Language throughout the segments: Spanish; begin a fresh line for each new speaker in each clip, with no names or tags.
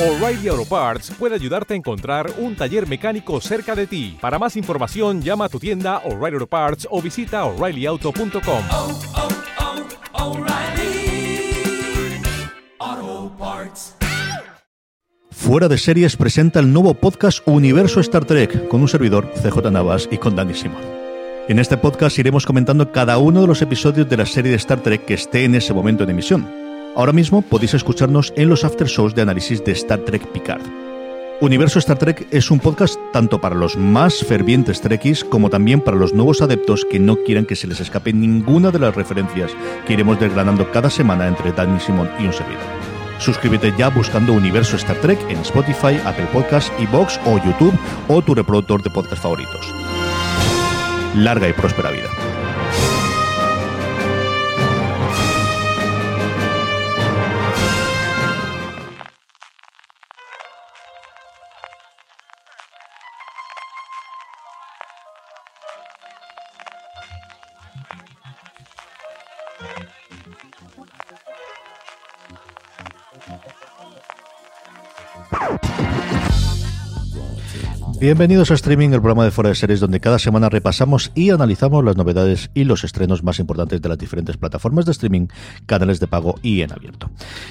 O'Reilly Auto Parts puede ayudarte a encontrar un taller mecánico cerca de ti. Para más información, llama a tu tienda O'Reilly Auto Parts o visita oreillyauto.com.
oh, oh, Parts.
Fuera de Series presenta el nuevo podcast Universo Star Trek con un servidor, CJ Navas, y con Dani Simón. En este podcast iremos comentando cada uno de los episodios de la serie de Star Trek que esté en ese momento de emisión. Ahora mismo podéis escucharnos en los after shows de análisis de Star Trek Picard. Universo Star Trek es un podcast tanto para los más fervientes Trekkies como también para los nuevos adeptos que no quieran que se les escape ninguna de las referencias que iremos desgranando cada semana entre Dani Simón y un servidor. Suscríbete ya buscando Universo Star Trek en Spotify, Apple Podcasts, Evox o YouTube o tu reproductor de podcast favoritos. Larga y próspera vida. Bienvenidos a Streaming, el programa de Fuera de Series, donde cada semana repasamos y analizamos las novedades y los estrenos más importantes de las diferentes plataformas de streaming, canales de pago y en abierto.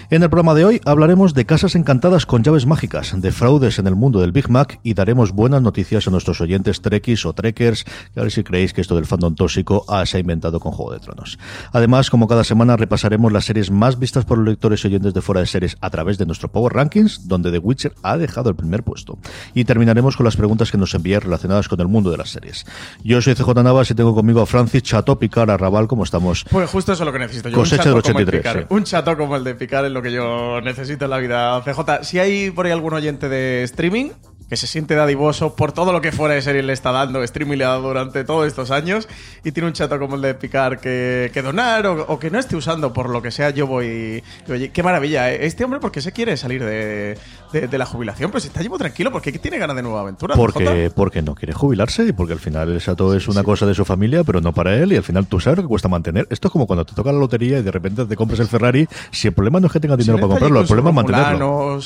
En el programa de hoy hablaremos de casas encantadas con llaves mágicas, de fraudes en el mundo del Big Mac y daremos buenas noticias a nuestros oyentes trekkies o trekkers, que a ver si creéis que esto del fandom tóxico ah, se ha inventado con Juego de Tronos. Además, como cada semana, repasaremos las series más vistas por los lectores y oyentes de Fuera de Series a través de nuestro Power Rankings, donde The Witcher ha dejado el primer puesto. Y terminaremos con las preguntas que nos enviáis relacionadas con el mundo de las series. Yo soy CJ Navas y tengo conmigo a Francis Chato Picar Arrabal, ¿cómo estamos?
Pues justo eso es lo que necesito yo.
Cosecha del
chato como el
83,
Picar.
sí.
Un chato como el de Picar es lo que yo necesito en la vida. CJ, si hay por ahí algún oyente de streaming que se siente dadivoso por todo lo que fuera de serie le está dando, streaming le ha dado durante todos estos años, y tiene un chato como el de Picar que, que donar o, o que no esté usando por lo que sea, yo voy... y, Oye, qué maravilla, ¿eh? Este hombre, ¿por qué se quiere salir de, de- de la jubilación? Pues está llevo tranquilo, porque tiene ganas de nueva aventura.
Porque, porque no quiere jubilarse y porque al final el Chato es una cosa de su familia, pero no para él, y al final tú sabes lo que cuesta mantener. Esto es como cuando te toca la lotería y de repente te compras el Ferrari. Si el problema no es que tengas dinero
Si
para comprarlo, el problema es mantenerlo.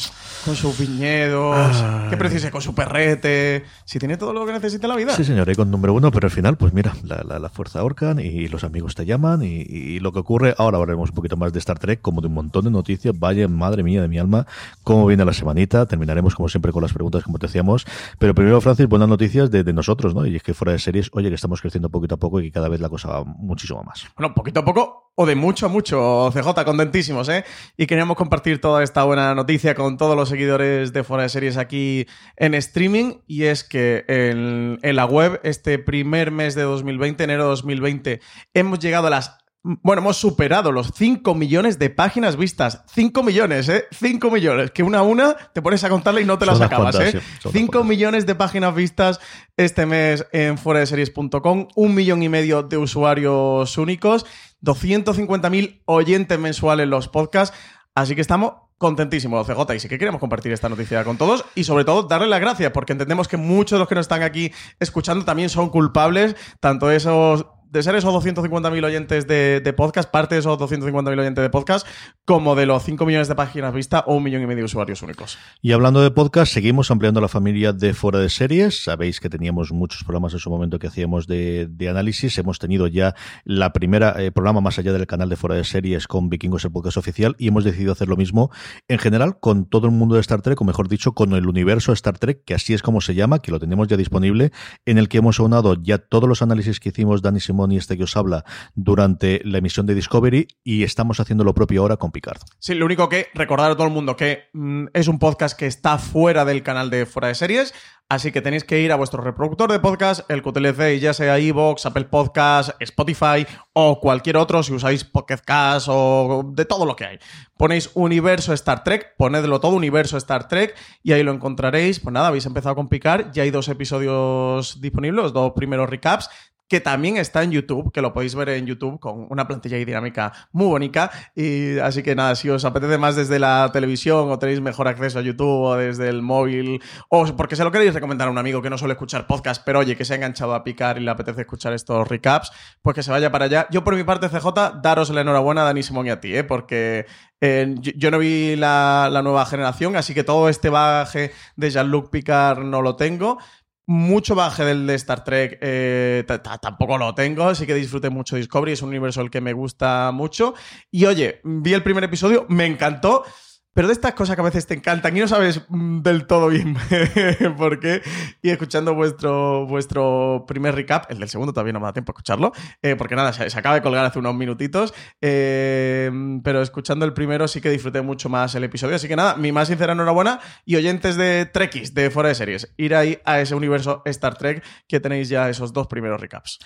Con sus viñedos,
Ay.
qué precioso, con su perrete. Si tiene todo lo que necesita la vida.
Sí, señor, ahí con número uno, pero al final, pues mira, la, la, la fuerza ahorcan y los amigos te llaman y, y lo que ocurre, ahora hablaremos un poquito más de Star Trek, como de un montón de noticias, vaya madre mía de mi alma, cómo viene la semanita, terminaremos como siempre con las preguntas como te decíamos, pero primero Francis, buenas noticias de, de nosotros, ¿no? Y es que fuera de series, oye, que estamos creciendo poquito a poco y que cada vez la cosa va muchísimo más.
Bueno, poquito a poco o de mucho a mucho, CJ, contentísimos, ¿eh? Y queríamos compartir toda esta buena noticia con todos los seguidores de Fuera de Series aquí en streaming. Y es que en, en la web, este primer mes de 2020, enero de 2020, hemos llegado a las. Bueno, hemos superado los 5 millones de páginas vistas. 5 millones, ¿eh? 5 millones. Que una a una te pones a contarla y no te
Son
las acabas,
cuantas,
¿eh?
sí, son unas
5
cuantas.
millones de páginas vistas este mes en fueradeseries.com, un millón y medio de usuarios únicos, 250.000 oyentes mensuales en los podcasts, así que estamos contentísimos, CJ, y sí que queremos compartir esta noticia con todos y sobre todo darle las gracias, porque entendemos que muchos de los que nos están aquí escuchando también son culpables, tanto esos de ser esos 250.000 oyentes de, podcast, parte de esos 250.000 oyentes de podcast, como de los 5 millones de páginas vistas o un millón y medio de usuarios únicos.
Y hablando de podcast, seguimos ampliando la familia de fuera de series. Sabéis que teníamos muchos programas en su momento que hacíamos de, de análisis. Hemos tenido ya la primera eh, programa más allá del canal de fuera de series con Vikingos, el podcast oficial, y hemos decidido hacer lo mismo en general con todo el mundo de Star Trek, o mejor dicho, con el universo Star Trek, que así es como se llama, que lo tenemos ya disponible, en el que hemos aunado ya todos los análisis que hicimos Dani Simón Y este que os habla durante la emisión de Discovery y estamos haciendo lo propio ahora con Picard.
Sí, lo único que recordar a todo el mundo que mm, es un podcast que está fuera del canal de Fuera de Series, así que tenéis que ir a vuestro reproductor de podcast, el utilicéis, ya sea iVoox, Apple Podcast, Spotify o cualquier otro, si usáis Pocket Cast o de todo lo que hay. Ponéis Universo Star Trek, ponedlo todo Universo Star Trek y ahí lo encontraréis. Pues nada, habéis empezado con picar, ya hay dos episodios disponibles, los dos primeros recaps que también está en YouTube, que lo podéis ver en YouTube con una plantilla y dinámica muy bonita. Y así que nada, si os apetece más desde la televisión o tenéis mejor acceso a YouTube o desde el móvil, o porque se lo queréis recomendar a un amigo que no suele escuchar podcast, pero oye, que se ha enganchado a picar y le apetece escuchar estos recaps, pues que se vaya para allá. Yo por mi parte, CJ, daros la enhorabuena a Dani Simón y a ti, ¿eh? porque eh, yo, no vi la, nueva generación, así que todo este bagaje de Jean-Luc Picard no lo tengo mucho baje del de Star Trek eh, ta- ta- tampoco lo tengo, así que disfruté mucho Discovery, es un universo el que me gusta mucho. Y oye, vi el primer episodio, me encantó. Pero de estas cosas que a veces te encantan y no sabes mm, del todo bien por qué. Y escuchando vuestro, vuestro primer recap, el del segundo todavía no me da tiempo a escucharlo, eh, porque nada, se, acaba de colgar hace unos minutitos. eh, pero escuchando el primero sí que disfruté mucho más el episodio. Así que nada, mi más sincera enhorabuena. Y oyentes de Trekkies, de Fuera de Series, ir ahí a ese universo Star Trek que tenéis ya esos dos primeros recaps.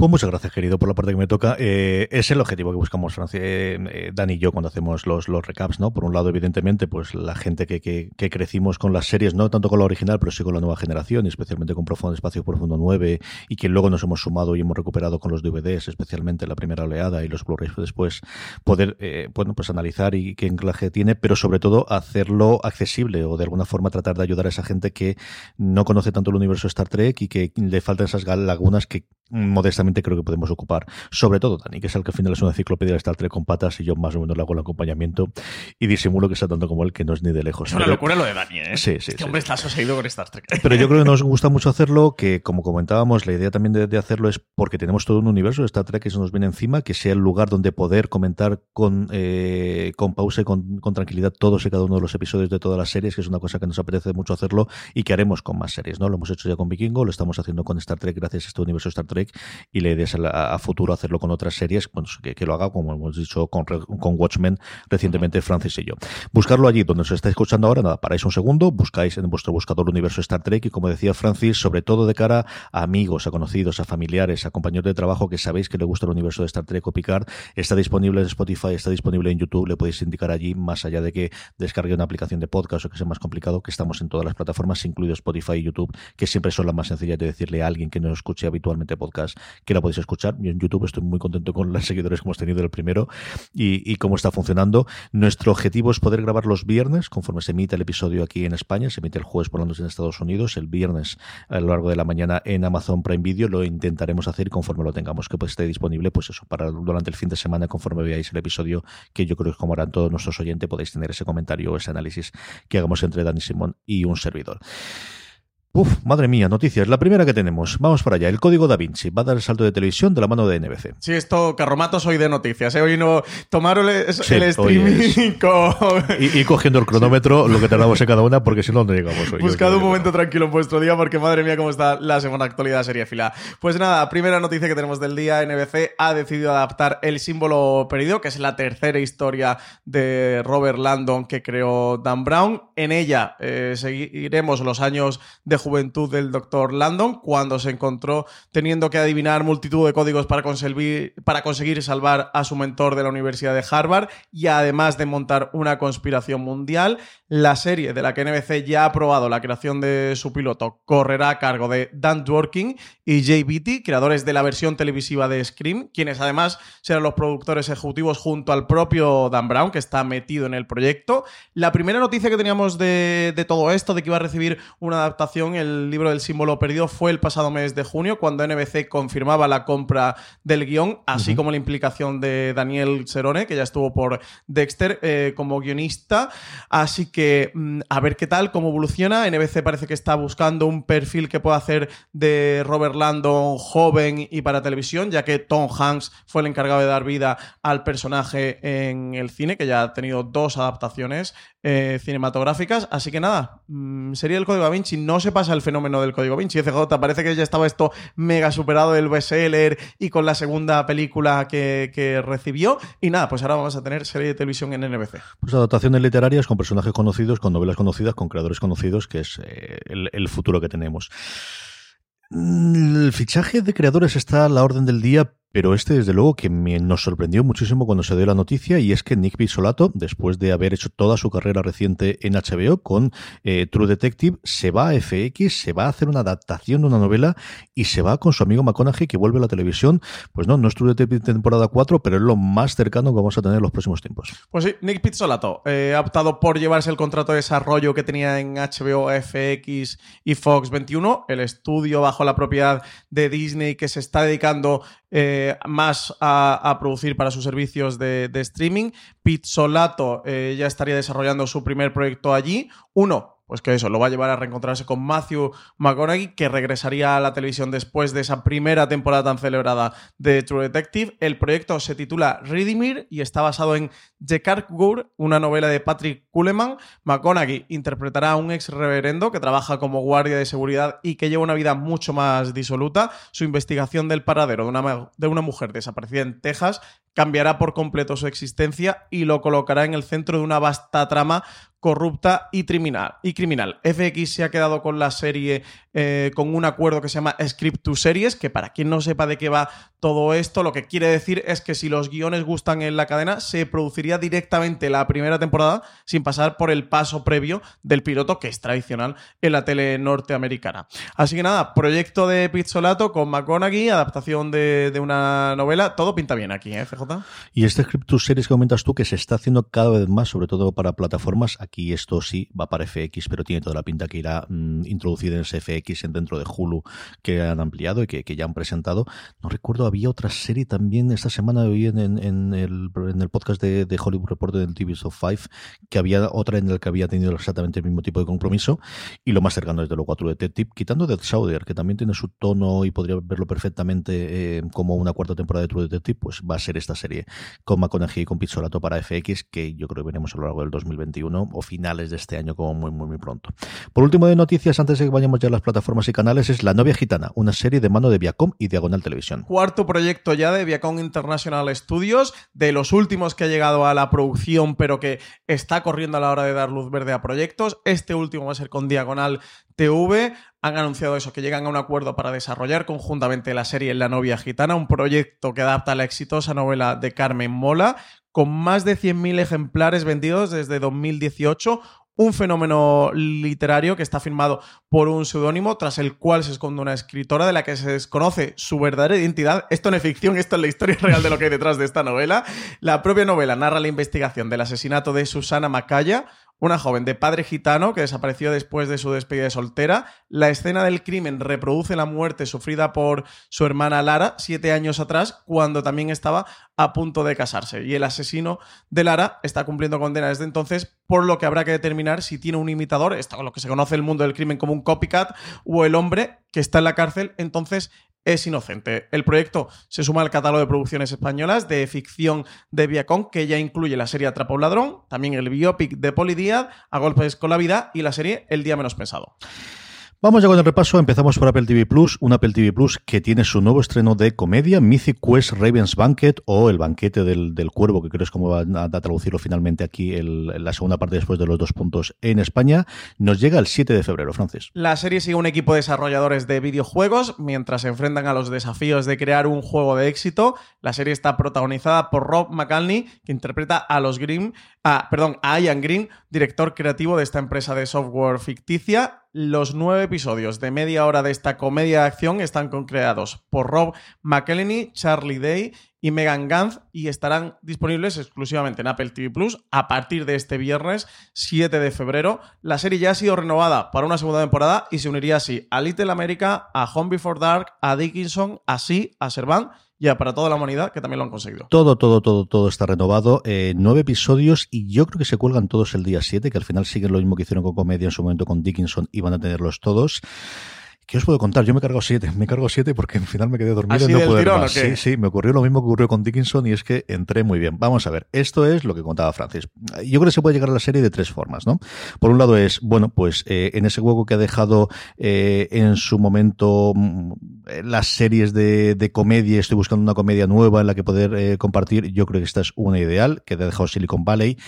Pues muchas gracias, querido, por la parte que me toca. Eh, es el objetivo que buscamos, Francia, eh, eh, Dani y yo, cuando hacemos los, recaps, ¿no? Por un lado, evidentemente, pues la gente que, que, que crecimos con las series, no tanto con la original, pero sí con la nueva generación, especialmente con Profundo Espacio Profundo 9, y que luego nos hemos sumado y hemos recuperado con los DVDs, especialmente la primera oleada y los Blu-rays después, poder, eh, bueno, pues analizar y qué enclaje tiene, pero sobre todo hacerlo accesible o de alguna forma tratar de ayudar a esa gente que no conoce tanto el universo Star Trek y que le faltan esas lagunas que modestamente creo que podemos ocupar. Sobre todo Dani, que es el que al final es una enciclopedia de Star Trek con patas y yo más o menos le hago el acompañamiento y disimulo que está tanto como él que no es ni de lejos.
Es una
Pero-
locura lo de Dani, ¿eh?
Sí, sí,
Este
sí.
hombre está con Star Trek.
pero yo creo que nos gusta mucho hacerlo, que como comentábamos, la idea también de, de hacerlo es porque tenemos todo un universo de Star Trek que se nos viene encima, que sea el lugar donde poder comentar con, eh, con pausa y con, con tranquilidad todos y cada uno de los episodios de todas las series, que es una cosa que nos apetece mucho hacerlo y que haremos con más series, ¿no? Lo hemos hecho ya con Vikingo, lo estamos haciendo con Star Trek gracias a este universo Star Trek y la idea es a, a futuro hacerlo con otras series, pues, que, que lo haga, como hemos dicho, con, con Watchmen recientemente Francis y yo. Buscarlo allí donde os estáis escuchando ahora, nada, paráis un segundo, buscáis en vuestro buscador universo Star Trek y como decía Francis, sobre todo de cara a amigos, a conocidos, a familiares, a compañeros de trabajo que sabéis que le gusta el universo de Star Trek o Picard, está disponible en Spotify, está disponible en YouTube, le podéis indicar allí, más allá de que descargue una aplicación de podcast o que sea más complicado, que estamos en todas las plataformas, incluido Spotify y YouTube, que siempre son las más sencillas de decirle a alguien que no escuche habitualmente podcast que la podéis escuchar. Yo en YouTube estoy muy contento con los seguidores que hemos tenido del primero y, cómo está funcionando. Nuestro objetivo es poder grabar los viernes, conforme se emite el episodio aquí en España, se emite el jueves por la noche en Estados Unidos, el viernes a lo largo de la mañana en Amazon Prime Video, lo intentaremos hacer conforme lo tengamos, que pues esté disponible, pues eso, para durante el fin de semana, conforme veáis el episodio, que yo creo que como harán todos nuestros oyentes, podéis tener ese comentario o ese análisis que hagamos entre Dani Simón y un servidor. Uf, madre mía, noticias. La primera que tenemos. Vamos para allá. El código Da Vinci va a dar el salto de televisión de la mano de NBC.
Sí, esto, Carromato, soy de noticias. ¿eh? Hoy no tomaron el,
Sí,
el
hoy
streaming con...
Y, y cogiendo el cronómetro, lo que tardamos en cada una, porque si no, no llegamos hoy.
Buscad un momento tranquilo en vuestro día porque madre mía cómo está la semana actualidad serie fila. Pues nada, primera noticia que tenemos del día, NBC ha decidido adaptar el símbolo perdido, que es la tercera historia de Robert Landon que creó Dan Brown. En ella eh, seguiremos los años de juventud del Dr. Landon cuando se encontró teniendo que adivinar multitud de códigos para conseguir, para conseguir salvar a su mentor de la Universidad de Harvard y además de montar una conspiración mundial. La serie de la que NBC ya ha aprobado la creación de su piloto correrá a cargo de Dan Dworkin y Jay Beatty, creadores de la versión televisiva de Scream, quienes además serán los productores ejecutivos junto al propio Dan Brown, que está metido en el proyecto. La primera noticia que teníamos de todo esto, de que iba a recibir una adaptación, el libro del símbolo perdido, fue el pasado mes de junio, cuando NBC confirmaba la compra del guion, así como la implicación de Daniel Cerone, que ya estuvo por Dexter eh, como guionista. Así que mm, a ver qué tal, cómo evoluciona. NBC parece que está buscando un perfil que pueda hacer de Robert Landon joven y para televisión, ya que Tom Hanks fue el encargado de dar vida al personaje en el cine, que ya ha tenido dos adaptaciones eh, cinematográficas. Así que nada, mm, sería el Código Da Vinci. No se pasa el fenómeno del Código Vinci. CJ, parece que ya estaba esto mega superado del bestseller y con la segunda película que, recibió. Y nada, pues ahora vamos a tener serie de televisión en NBC.
Pues adaptaciones literarias con personajes conocidos, con novelas conocidas, con creadores conocidos, que es eh, el, el futuro que tenemos. Mm, El fichaje de creadores está a la orden del día, pero este desde luego que me, nos sorprendió muchísimo cuando se dio la noticia y es que Nick Pizzolato, después de haber hecho toda su carrera reciente en HBO con eh, True Detective, se va a FX, se va a hacer una adaptación de una novela y se va con su amigo McConaughey que vuelve a la televisión. Pues no, no es True Detective temporada 4, pero es lo más cercano que vamos a tener en los próximos tiempos.
Pues sí, Nick Pizzolato eh, ha optado por llevarse el contrato de desarrollo que tenía en HBO, FX y Fox 21, el estudio bajo la propiedad de Disney que se está dedicando eh, más a, producir para sus servicios de, de streaming. Pizzolato eh, ya estaría desarrollando su primer proyecto allí. Uno, pues que eso, lo va a llevar a reencontrarse con Matthew McConaughey, que regresaría a la televisión después de esa primera temporada tan celebrada de True Detective. El proyecto se titula Redimir y está basado en The Gur, una novela de Patrick Kuleman. McConaughey interpretará a un ex reverendo que trabaja como guardia de seguridad y que lleva una vida mucho más disoluta. Su investigación del paradero de una, de una mujer desaparecida en Texas cambiará por completo su existencia y lo colocará en el centro de una vasta trama corrupta y criminal. Y criminal. FX se ha quedado con la serie eh, con un acuerdo que se llama Script to Series, que para quien no sepa de qué va todo esto, lo que quiere decir es que si los guiones gustan en la cadena, se produciría directamente la primera temporada sin pasar por el paso previo del piloto, que es tradicional en la tele norteamericana. Así que nada, proyecto de Pizzolato con McConaughey, adaptación de, una novela, todo pinta bien aquí, ¿eh, FJ?
Y este Script to Series que comentas tú, que se está haciendo cada vez más, sobre todo para plataformas, aquí esto sí va para FX, pero tiene toda la pinta que irá mmm, introducido en ese FX en dentro de Hulu que han ampliado y que, ya han presentado. No recuerdo, había otra serie también esta semana hoy en, el, podcast de Hollywood Reporter del TV of Five, que había otra en el que había tenido exactamente el mismo tipo de compromiso y lo más cercano desde luego a True Detective, quitando Death Sauder, que también tiene su tono y podría verlo perfectamente eh, como una cuarta temporada de True Detective, pues va a ser esta serie con McConaughey y con Pizzolato para FX, que yo creo que veremos a lo largo del 2021 o finales de este año como muy, muy, muy pronto. Por último de noticias, antes de que vayamos ya a las plataformas y canales, es La novia gitana, una serie de mano de Viacom y Diagonal Televisión.
Cuarto proyecto ya de Viacom International Studios, de los últimos que ha llegado a la producción, pero que está corriendo a la hora de dar luz verde a proyectos. Este último va a ser con Diagonal TV. Han anunciado eso, que llegan a un acuerdo para desarrollar conjuntamente la serie La novia gitana, un proyecto que adapta la exitosa novela de Carmen Mola, con más de 100.000 ejemplares vendidos desde 2018, un fenómeno literario que está firmado por un seudónimo, tras el cual se esconde una escritora de la que se desconoce su verdadera identidad. Esto no es ficción, esto es la historia real de lo que hay detrás de esta novela. La propia novela narra la investigación del asesinato de Susana Macaya, una joven de padre gitano que desapareció después de su despedida de soltera. La escena del crimen reproduce la muerte sufrida por su hermana Lara siete años atrás, cuando también estaba a punto de casarse. Y el asesino de Lara está cumpliendo condena desde entonces, por lo que habrá que determinar si tiene un imitador, esto lo que se conoce en el mundo del crimen como un copycat, o el hombre que está en la cárcel, entonces es inocente. El proyecto se suma al catálogo de producciones españolas de ficción de Viacom, que ya incluye la serie Atrapa un ladrón, también el biopic de Poli Díaz, A golpes con la vida y la serie El día menos pensado.
Vamos ya con el repaso. Empezamos por Apple TV Plus, un Apple TV Plus que tiene su nuevo estreno de comedia, Mythic Quest Raven's Banquet o El banquete del, del cuervo, que creo es como van a, a traducirlo finalmente aquí el, la segunda parte después de los dos puntos en España. Nos llega el 7 de febrero, Francis.
La serie sigue un equipo de desarrolladores de videojuegos mientras se enfrentan a los desafíos de crear un juego de éxito. La serie está protagonizada por Rob McCalney, que interpreta a los ah, perdón, a Ian Green, director creativo de esta empresa de software ficticia los nueve episodios de media hora de esta comedia de acción están concreados por Rob McElhenney, Charlie Day y Megan Gantz y estarán disponibles exclusivamente en Apple TV Plus a partir de este viernes 7 de febrero. La serie ya ha sido renovada para una segunda temporada y se uniría así a Little America, a Home Before Dark, a Dickinson, así a Servant ya para toda la humanidad que también lo han conseguido.
Todo, todo, todo, todo está renovado. Eh, nueve episodios y yo creo que se cuelgan todos el día 7, que al final siguen lo mismo que hicieron con Comedia en su momento con Dickinson y van a tenerlos todos. ¿Qué os puedo contar? Yo me he cargado siete. Me he cargado siete porque al final me quedé dormido
¿Así
y no pude
tirón,
más. Sí, sí, me ocurrió lo mismo que ocurrió con Dickinson y es que entré muy bien. Vamos a ver, esto es lo que contaba Francis. Yo creo que se puede llegar a la serie de tres formas, ¿no? Por un lado es, bueno, pues eh, en ese hueco que ha dejado eh, en su momento mm, las series de, de comedia, estoy buscando una comedia nueva en la que poder eh, compartir, yo creo que esta es una ideal, que ha dejado Silicon Valley.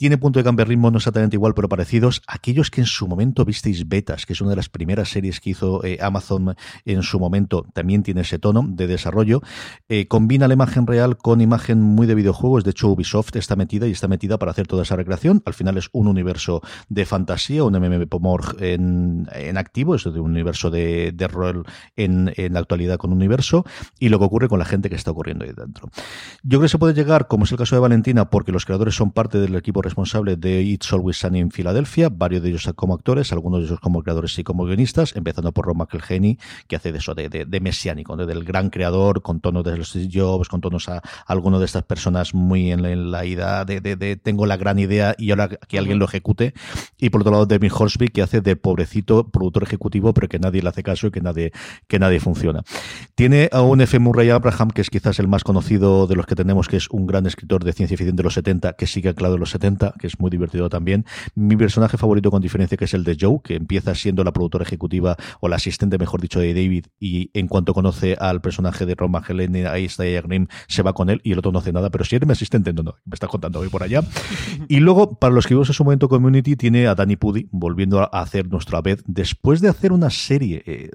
Tiene punto de cambio de ritmo, no exactamente igual, pero parecidos. Aquellos que en su momento visteis Betas, que es una de las primeras series que hizo eh, Amazon en su momento, también tiene ese tono de desarrollo. Eh, combina la imagen real con imagen muy de videojuegos. De hecho, Ubisoft está metida y está metida para hacer toda esa recreación. Al final es un universo de fantasía, un MMORPG en, en activo, es un universo de, de rol en, en la actualidad con un universo y lo que ocurre con la gente que está ocurriendo ahí dentro. Yo creo que se puede llegar, como es el caso de Valentina, porque los creadores son parte del equipo responsable de It's Always Sunny en Filadelfia, varios de ellos como actores, algunos de ellos como creadores y como guionistas, empezando por Ron McElhenney, que hace de eso, de, de, de mesiánico, de- del gran creador, con tonos de los Jobs, con tonos a, a alguno de estas personas muy en la, en la de, de- de tengo la gran idea y ahora que alguien lo ejecute. Y por otro lado, Devin Horsby, que hace de pobrecito productor ejecutivo, pero que nadie le hace caso y que nadie, que nadie funciona. Tiene a un F. Murray Abraham, que es quizás el más conocido de los que tenemos, que es un gran escritor de ciencia ficción de los 70, que sigue anclado en los 70, que es muy divertido también. Mi personaje favorito con diferencia que es el de Joe, que empieza siendo la productora ejecutiva o la asistente, mejor dicho, de David, y en cuanto conoce al personaje de Ron McElhenney, ahí está Grimm, se va con él y el otro no hace nada, pero si eres mi asistente, no, no, me está contando hoy por allá. Y luego, para los que vimos en su momento Community, tiene a Danny Pudi volviendo a hacer nuestra vez, después de hacer una serie, eh,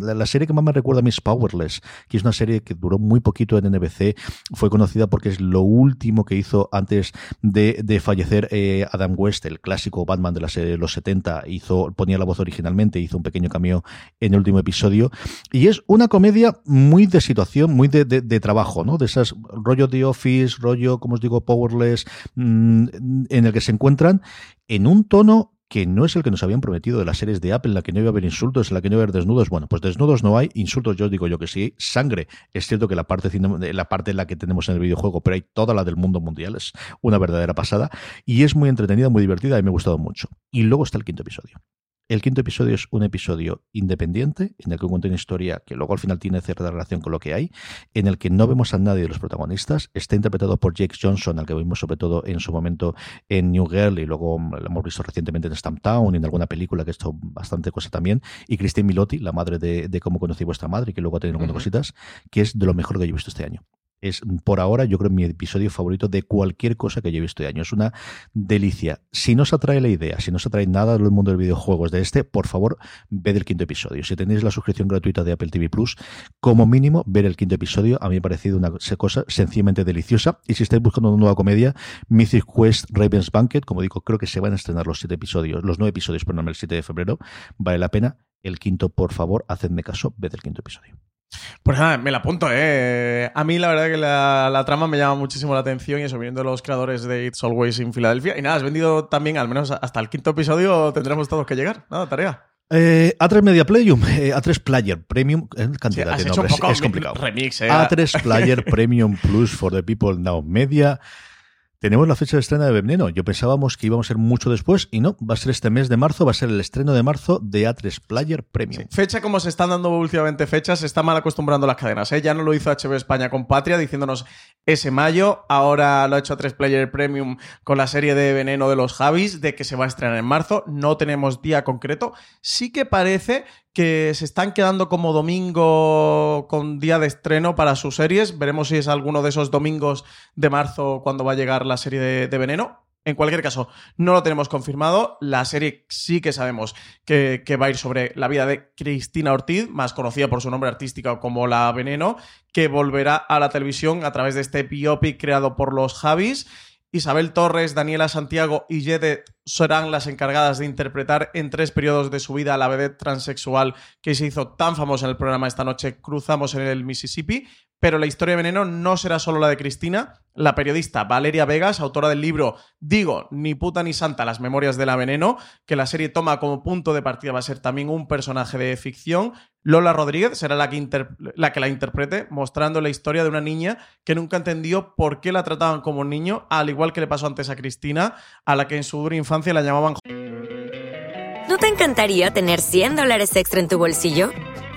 la serie que más me recuerda a Miss Powerless, que es una serie que duró muy poquito en NBC, fue conocida porque es lo último que hizo antes de, de eh, Adam West, el clásico Batman de la serie de los 70, hizo, ponía la voz originalmente, hizo un pequeño cameo en el último episodio, y es una comedia muy de situación, muy de, de- trabajo, ¿no? De esas rollo de Office, rollo, como os digo, Powerless, mm, en el que se encuentran en un tono que no es el que nos habían prometido de las series de Apple, en la que no iba a haber insultos, en la que no iba a haber desnudos. Bueno, pues desnudos no hay, insultos yo digo yo que sí, sangre. Es cierto que la parte, cine- la parte en la que tenemos en el videojuego, pero hay toda la del mundo mundial, es una verdadera pasada, y es muy entretenida, muy divertida y me ha gustado mucho. Y luego está el quinto episodio. El quinto episodio es un episodio independiente, en el que cuenta una historia que luego al final tiene cierta relación con lo que hay, en el que no vemos a nadie de los protagonistas. Está interpretado por Jake Johnson, al que vimos sobre todo en su momento en New Girl y luego lo hemos visto recientemente en Stamptown y en alguna película que ha hecho bastante cosa también. Y Christine Milotti, la madre de, de Cómo conocí vuestra madre, que luego ha tenido algunas cositas, que es de lo mejor que yo he visto este año. Es por ahora, yo creo, mi episodio favorito de cualquier cosa que yo he visto este año. Es una delicia. Si no os atrae la idea, si no os atrae nada del mundo de videojuegos de este, por favor, ved el quinto episodio. Si tenéis la suscripción gratuita de Apple TV Plus, como mínimo, ver el quinto episodio. A mí me ha parecido una cosa sencillamente deliciosa. Y si estáis buscando una nueva comedia, Mythic Quest Raven's Banquet, como digo, creo que se van a estrenar los siete episodios, los nueve episodios, perdón, el 7 de febrero. Vale la pena. El quinto, por favor, hacedme caso, ved el quinto episodio.
Pues nada, me la apunto, ¿eh? A mí la verdad que la, la trama me llama muchísimo la atención y eso, viendo los creadores de It's Always in Philadelphia. Y nada, has vendido también, al menos hasta el quinto episodio tendremos todos que llegar. Nada, tarea.
Eh, A3 Media Playum, eh, A3 Player Premium, eh, cantidad de nombres, es complicado.
remix, ¿eh?
A3 Player Premium Plus for the People Now Media. Tenemos la fecha de estreno de Veneno. Yo pensábamos que íbamos a ser mucho después y no, va a ser este mes de marzo, va a ser el estreno de marzo de A3 Player Premium.
Fecha como se están dando últimamente fechas, se está mal acostumbrando las cadenas. ¿eh? Ya no lo hizo HBO España con Patria diciéndonos ese mayo, ahora lo ha hecho a 3 Player Premium con la serie de Veneno de los Javis, de que se va a estrenar en marzo. No tenemos día concreto. Sí que parece que se están quedando como domingo con día de estreno para sus series. Veremos si es alguno de esos domingos de marzo cuando va a llegar la serie de, de Veneno. En cualquier caso, no lo tenemos confirmado. La serie sí que sabemos que, que va a ir sobre la vida de Cristina Ortiz, más conocida por su nombre artístico como La Veneno, que volverá a la televisión a través de este biopic creado por los Javis. Isabel Torres, Daniela Santiago y Yedet serán las encargadas de interpretar en tres periodos de su vida a la vedette transexual que se hizo tan famosa en el programa esta noche Cruzamos en el Mississippi. Pero la historia de Veneno no será solo la de Cristina. La periodista Valeria Vegas, autora del libro Digo, ni puta ni santa, las memorias de la Veneno, que la serie toma como punto de partida, va a ser también un personaje de ficción. Lola Rodríguez será la que, la interprete, mostrando la historia de una niña que nunca entendió por qué la trataban como un niño, al igual que le pasó antes a Cristina, a la que en su dura infancia la llamaban
¿No te encantaría tener 100 dólares extra en tu bolsillo?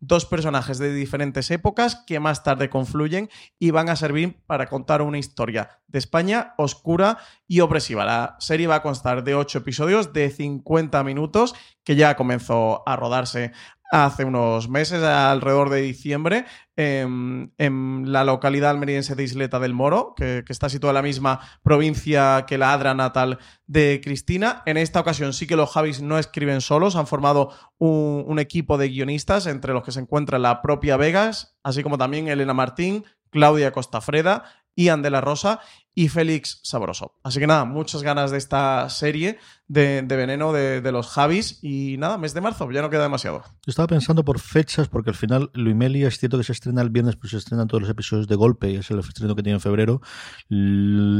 Dos personajes de diferentes épocas que más tarde confluyen y van a servir para contar una historia de España oscura y opresiva. La serie va a constar de ocho episodios de 50 minutos que ya comenzó a rodarse hace unos meses, alrededor de diciembre, en, en la localidad almeriense de Isleta del Moro, que, que, está situada en la misma provincia que la Adra natal de Cristina. En esta ocasión sí que los Javis no escriben solos, han formado un, un equipo de guionistas, entre los que se encuentra la propia Vegas, así como también Elena Martín, Claudia Costafreda Ian de la Rosa y Félix Sabroso. Así que nada, muchas ganas de esta serie de, de veneno de, de, los Javis y nada, mes de marzo, ya no queda demasiado.
Yo estaba pensando por fechas, porque al final Luimelia es cierto que se estrena el viernes, pues se estrenan todos los episodios de golpe, y es el estreno que tiene en febrero.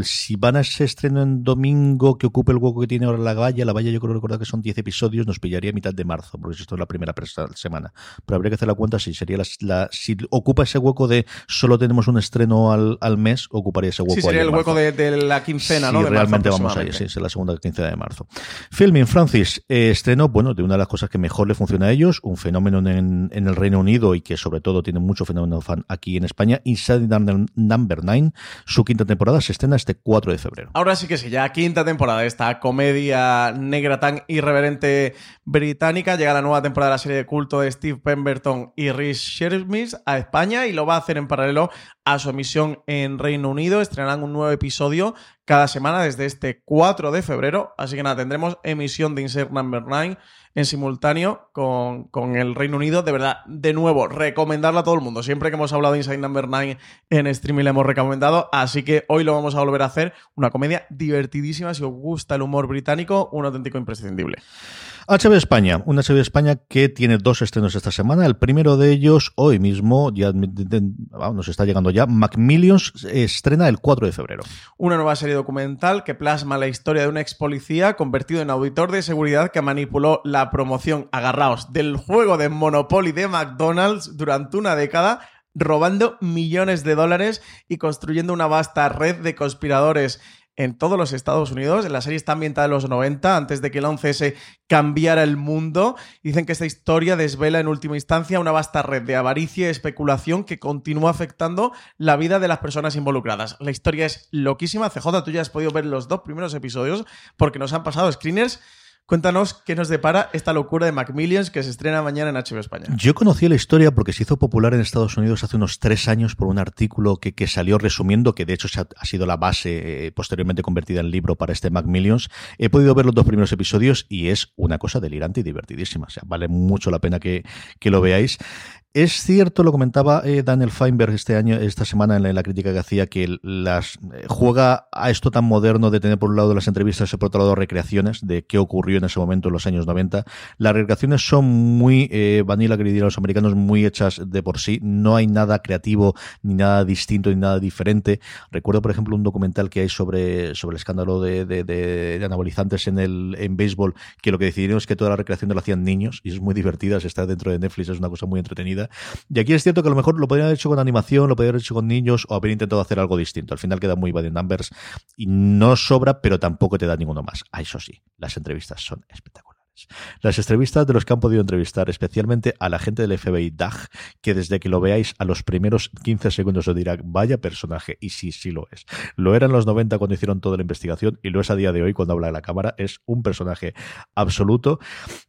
Si van a ese estreno en domingo que ocupe el hueco que tiene ahora la valla, la valla yo creo recordar que son 10 episodios, nos pillaría a mitad de marzo, porque esto es la primera semana. Pero habría que hacer la cuenta si sería la, la si ocupa ese hueco de solo tenemos un estreno al, al mes, ocuparía ese hueco.
Sí, sería el hueco de, de, la quincena,
sí,
¿no? De
realmente vamos ahí, sí, es la segunda quincena de marzo. Filming Francis, eh, estreno, bueno, de una de las cosas que mejor le funciona a ellos, un fenómeno en, en el Reino Unido y que sobre todo tiene mucho fenómeno fan aquí en España, Inside Number 9, su quinta temporada se estrena este 4 de febrero.
Ahora sí que sí, ya quinta temporada de esta comedia negra tan irreverente británica, llega la nueva temporada de la serie de culto de Steve Pemberton y Rhys Shersmith a España y lo va a hacer en paralelo a su emisión en Reino Unido. Estrenarán un nuevo episodio cada semana desde este 4 de febrero. Así que nada, tendremos emisión de Insert Number 9 en simultáneo con, con, el Reino Unido. De verdad, de nuevo, recomendarla a todo el mundo. Siempre que hemos hablado de Inside Number 9 en streaming le hemos recomendado. Así que hoy lo vamos a volver a hacer. Una comedia divertidísima. Si os gusta el humor británico, un auténtico imprescindible.
HBO España, una HBO España que tiene dos estrenos esta semana. El primero de ellos, hoy mismo, ya nos está llegando ya, Macmillions estrena el 4 de febrero.
Una nueva serie documental que plasma la historia de un ex policía convertido en auditor de seguridad que manipuló la promoción, agarraos, del juego de Monopoly de McDonald's durante una década robando millones de dólares y construyendo una vasta red de conspiradores en todos los Estados Unidos. La serie está ambientada en los 90, antes de que el 11S cambiara el mundo. Dicen que esta historia desvela en última instancia una vasta red de avaricia y especulación que continúa afectando la vida de las personas involucradas. La historia es loquísima. CJ, tú ya has podido ver los dos primeros episodios porque nos han pasado screeners Cuéntanos qué nos depara esta locura de Macmillions que se estrena mañana en HBO España.
Yo conocí la historia porque se hizo popular en Estados Unidos hace unos tres años por un artículo que, que salió resumiendo, que de hecho ha, sido la base eh, posteriormente convertida en libro para este Macmillions. He podido ver los dos primeros episodios y es una cosa delirante y divertidísima. O sea, vale mucho la pena que, que lo veáis. Es cierto, lo comentaba eh, Daniel Feinberg este año, esta semana en la, la crítica que hacía, que las eh, juega a esto tan moderno de tener por un lado las entrevistas y por otro lado recreaciones de qué ocurrió en ese momento en los años 90. Las recreaciones son muy eh, vanilla, que dirían los americanos, muy hechas de por sí. No hay nada creativo, ni nada distinto, ni nada diferente. Recuerdo, por ejemplo, un documental que hay sobre, sobre el escándalo de, anabolizantes en el en béisbol, que lo que decidieron es que toda la recreación lo hacían niños, y es muy divertida, se está dentro de Netflix, es una cosa muy entretenida. Y aquí es cierto que a lo mejor lo podrían haber hecho con animación, lo podrían haber hecho con niños o haber intentado hacer algo distinto. Al final queda muy bad numbers y no sobra, pero tampoco te da ninguno más. Ah, eso sí, las entrevistas son espectaculares. Las entrevistas de los que han podido entrevistar, especialmente a la gente del FBI DAG, que desde que lo veáis a los primeros 15 segundos os dirá, vaya personaje, y sí, sí lo es. Lo era en los 90 cuando hicieron toda la investigación y lo es a día de hoy cuando habla de la cámara. Es un personaje absoluto.